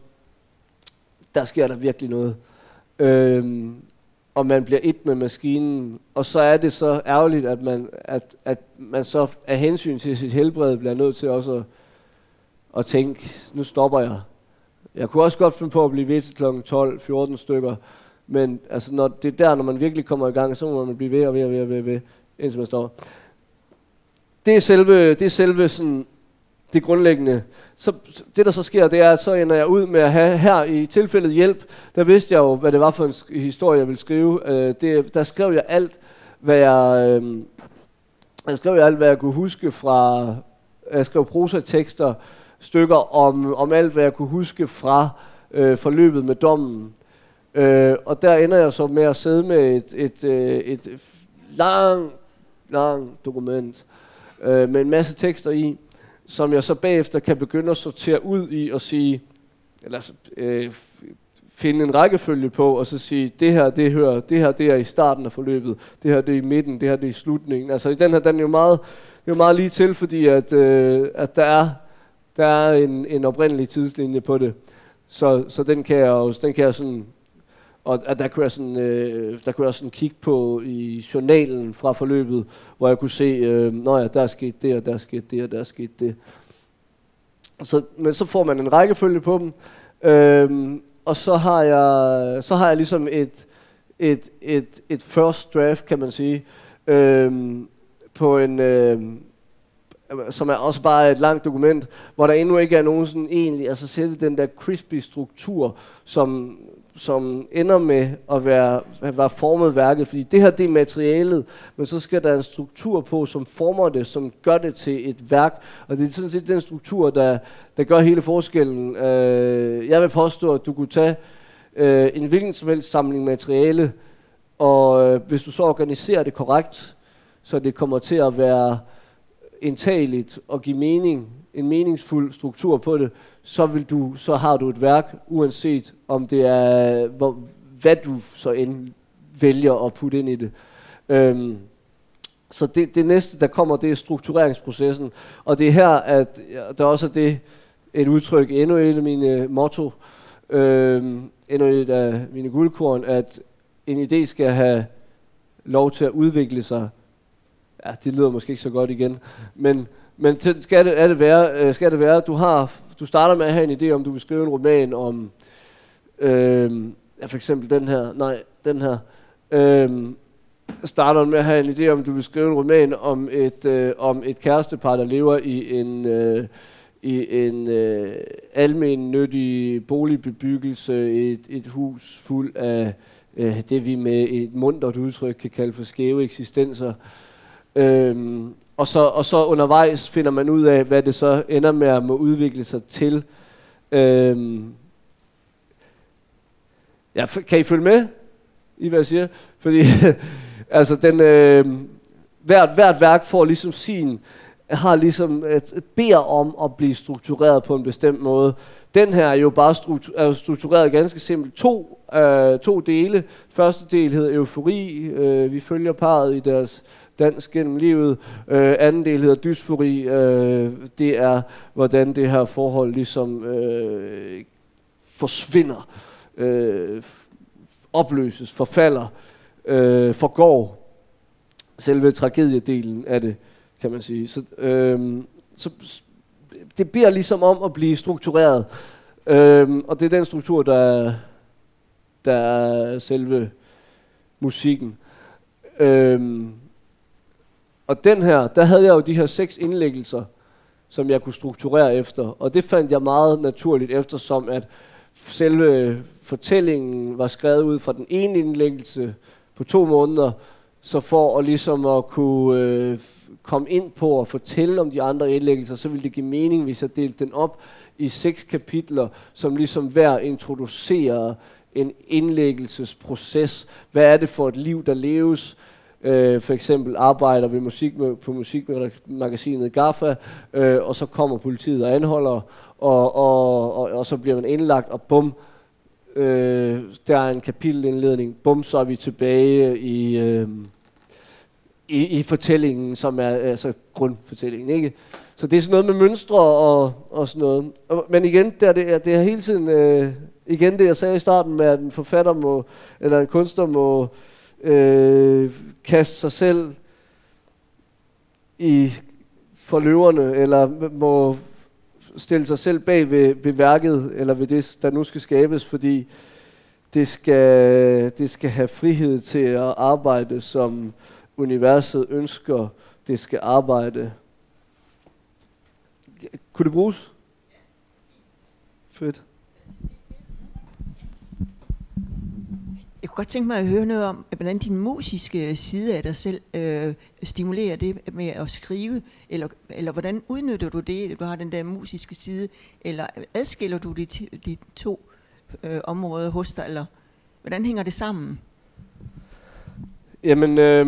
Der sker der virkelig noget. Øh, og man bliver et med maskinen, og så er det så ærgerligt, at man, at, at man så af hensyn til sit helbred bliver nødt til også at, at tænke, nu stopper jeg. Jeg kunne også godt finde på at blive ved til kl. 12-14 stykker, men altså, når det er der, når man virkelig kommer i gang, så må man blive ved og ved og ved og ved, og ved indtil man stopper. Det er selve, det er selve sådan det grundlæggende. Så det der så sker, det er, at så ender jeg ud med at have her i tilfældet hjælp. Der vidste jeg jo, hvad det var for en historie, jeg ville skrive. Øh, det, der skrev jeg alt, hvad jeg, øh, jeg skrev alt, hvad jeg kunne huske fra, jeg skrev prosatekster, stykker om, om alt, hvad jeg kunne huske fra øh, forløbet med dommen. Øh, og der ender jeg så med at sidde med et, et, øh, et, et lang, langt dokument øh, med en masse tekster i, som jeg så bagefter kan begynde at sortere ud i og sige, eller øh, finde en rækkefølge på, og så sige, det her, det hører, det her, det er i starten af forløbet, det her, det er i midten, det her, det er i slutningen. Altså i den her, den er jo meget, det er jo meget lige til, fordi at, øh, at der er, der er en, en oprindelig tidslinje på det. Så, så den kan jeg også, den kan jeg sådan og at der kunne jeg sådan, øh, der kunne jeg sådan kigge på i journalen fra forløbet, hvor jeg kunne se, øh, når ja, der er sket det, og der er sket det, og der er sket det. Så, men så får man en rækkefølge på dem, øh, og så har jeg, så har jeg ligesom et, et, et, et first draft, kan man sige, øh, på en, øh, som er også bare et langt dokument, hvor der endnu ikke er nogen sådan egentlig, altså selv den der crispy struktur, som, som ender med at være, at være formet værket, fordi det her det er materialet, men så skal der en struktur på, som former det, som gør det til et værk, og det er sådan set den struktur, der, der gør hele forskellen. Øh, jeg vil påstå, at du kunne tage øh, en hvilken som helst samling materiale, og øh, hvis du så organiserer det korrekt, så det kommer til at være indtageligt og give mening, en meningsfuld struktur på det, så vil du så har du et værk, uanset om det er hvor, hvad du så end vælger at putte ind i det. Øhm, så det, det næste, der kommer, det er struktureringsprocessen. Og det er her, at der også er det et udtryk, endnu et af mine motto, øhm, endnu et af mine guldkorn, at en idé skal have lov til at udvikle sig. Ja, det lyder måske ikke så godt igen, men, men skal det, er det være, øh, skal det være, at du har, du starter med at have en idé om, du vil skrive en roman om, øh, ja, for eksempel den her, nej, den her, øh, starter med at have en idé om, du vil skrive en roman om et, øh, om et kærestepar, der lever i en, øh, i en øh, almen nyttig boligbebyggelse, et, et hus fuld af øh, det, vi med et mundret udtryk kan kalde for skæve eksistenser. Øhm, og, så, og så undervejs finder man ud af, hvad det så ender med at må udvikle sig til. Øhm, ja, kan I følge med i, hvad jeg siger? Fordi altså den, øh, hvert, hvert værk får ligesom sin, har ligesom et, beder om at blive struktureret på en bestemt måde. Den her er jo bare struktur, er struktureret ganske simpelt. To, øh, to dele. Første del hedder eufori. Øh, vi følger parret i deres dans gennem livet. Øh, anden del hedder dysfori. Øh, det er, hvordan det her forhold ligesom øh, forsvinder, øh, opløses, forfalder, øh, forgår. Selve tragediedelen af det, kan man sige. Så, øh, så det bliver ligesom om at blive struktureret. Øh, og det er den struktur, der, der er selve musikken. Øh, og den her, der havde jeg jo de her seks indlæggelser, som jeg kunne strukturere efter. Og det fandt jeg meget naturligt, eftersom at selve fortællingen var skrevet ud fra den ene indlæggelse på to måneder, så for at ligesom at kunne øh, komme ind på og fortælle om de andre indlæggelser, så ville det give mening, hvis jeg delte den op i seks kapitler, som ligesom hver introducerer en indlæggelsesproces. Hvad er det for et liv, der leves? Øh, for eksempel arbejder ved musik på musikmagasinet GAFA, øh, og så kommer politiet og anholder, og, og, og, og så bliver man indlagt, og bum, øh, der er en kapitelindledning, bum, så er vi tilbage i, øh, i, i fortællingen, som er altså grundfortællingen, ikke? Så det er sådan noget med mønstre og, og sådan noget. Men igen, det er, det, det er hele tiden, øh, igen det jeg sagde i starten med, at en forfatter må, eller en kunstner må, øh, Øh, kaste sig selv i forløverne, eller må stille sig selv bag ved, ved værket, eller ved det, der nu skal skabes, fordi det skal, det skal have frihed til at arbejde, som universet ønsker, det skal arbejde. Kunne det bruges? Fedt. Godt tænke mig at høre noget om, hvordan din musiske side af dig selv øh, stimulerer det med at skrive, eller, eller hvordan udnytter du det, du har den der musiske side, eller adskiller du de, de to øh, områder hos dig, eller hvordan hænger det sammen? Jamen, øh,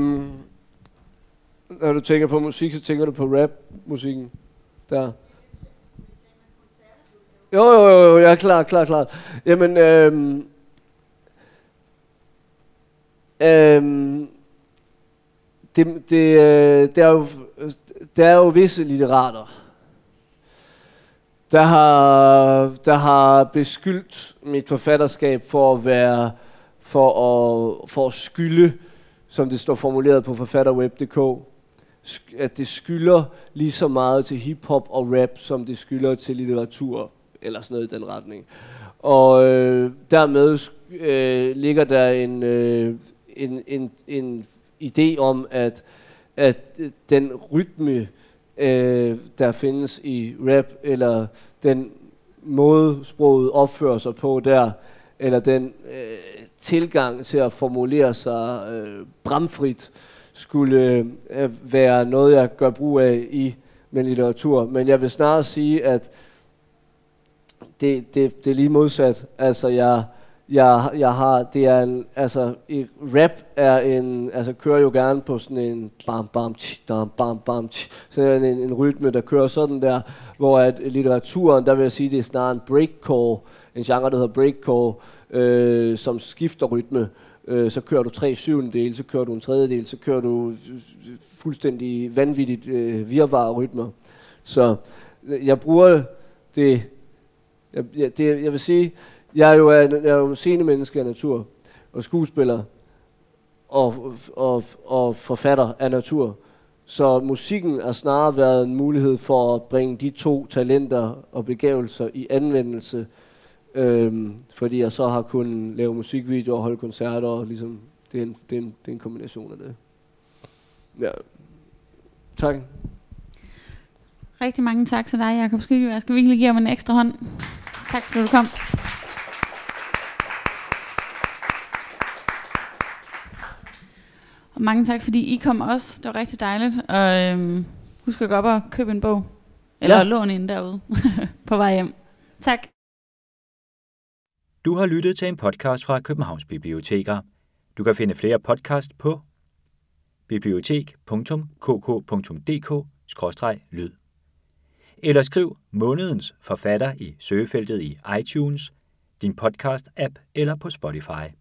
når du tænker på musik, så tænker du på rap-musikken der. Jo, jo, jo, jo, jeg er klar, klar, klar. Jamen, øh, Øhm, det, det, øh, der, er jo, der er jo visse litterater, der har, der har beskyldt mit forfatterskab for at være for at, for at skylde, som det står formuleret på forfatterweb.dk, at det skylder lige så meget til hiphop og rap, som det skylder til litteratur, eller sådan noget i den retning. Og øh, dermed øh, ligger der en, øh, en, en, en idé om, at, at den rytme, øh, der findes i rap, eller den måde sproget opfører sig på der, eller den øh, tilgang til at formulere sig øh, bramfrit, skulle øh, være noget, jeg gør brug af i min litteratur. Men jeg vil snarere sige, at det, det, det er lige modsat. Altså, jeg, jeg, jeg har, det er en, altså, i rap er en, altså kører jo gerne på sådan en bam bam tch, bam bam bam tch, sådan en, en rytme, der kører sådan der, hvor at litteraturen, der vil jeg sige, det er snarere en breakcore, en genre, der hedder breakcore, øh, som skifter rytme. Øh, så kører du tre syvendedele, så kører du en tredjedel, så kører du øh, fuldstændig vanvittigt øh, virvare rytmer. Så øh, jeg bruger det, jeg, jeg, det, jeg vil sige, jeg er jo, jeg er jo scenemenneske af natur, og skuespiller, og, og, og forfatter af natur. Så musikken har snarere været en mulighed for at bringe de to talenter og begavelser i anvendelse, øhm, fordi jeg så har kunnet lave musikvideoer og holde koncerter, og ligesom, det er en, det er en, det er en kombination af det. Ja. Tak. Rigtig mange tak til dig, Jakob Skygge. Jeg skal virkelig give ham en ekstra hånd. Tak fordi du kom. Og mange tak, fordi I kom også. Det var rigtig dejligt. Og øhm, husk at gå op og købe en bog. Eller ja. låne en derude på vej hjem. Tak. Du har lyttet til en podcast fra Københavns Biblioteker. Du kan finde flere podcast på bibliotek.kk.dk-lyd. Eller skriv månedens forfatter i søgefeltet i iTunes, din podcast-app eller på Spotify.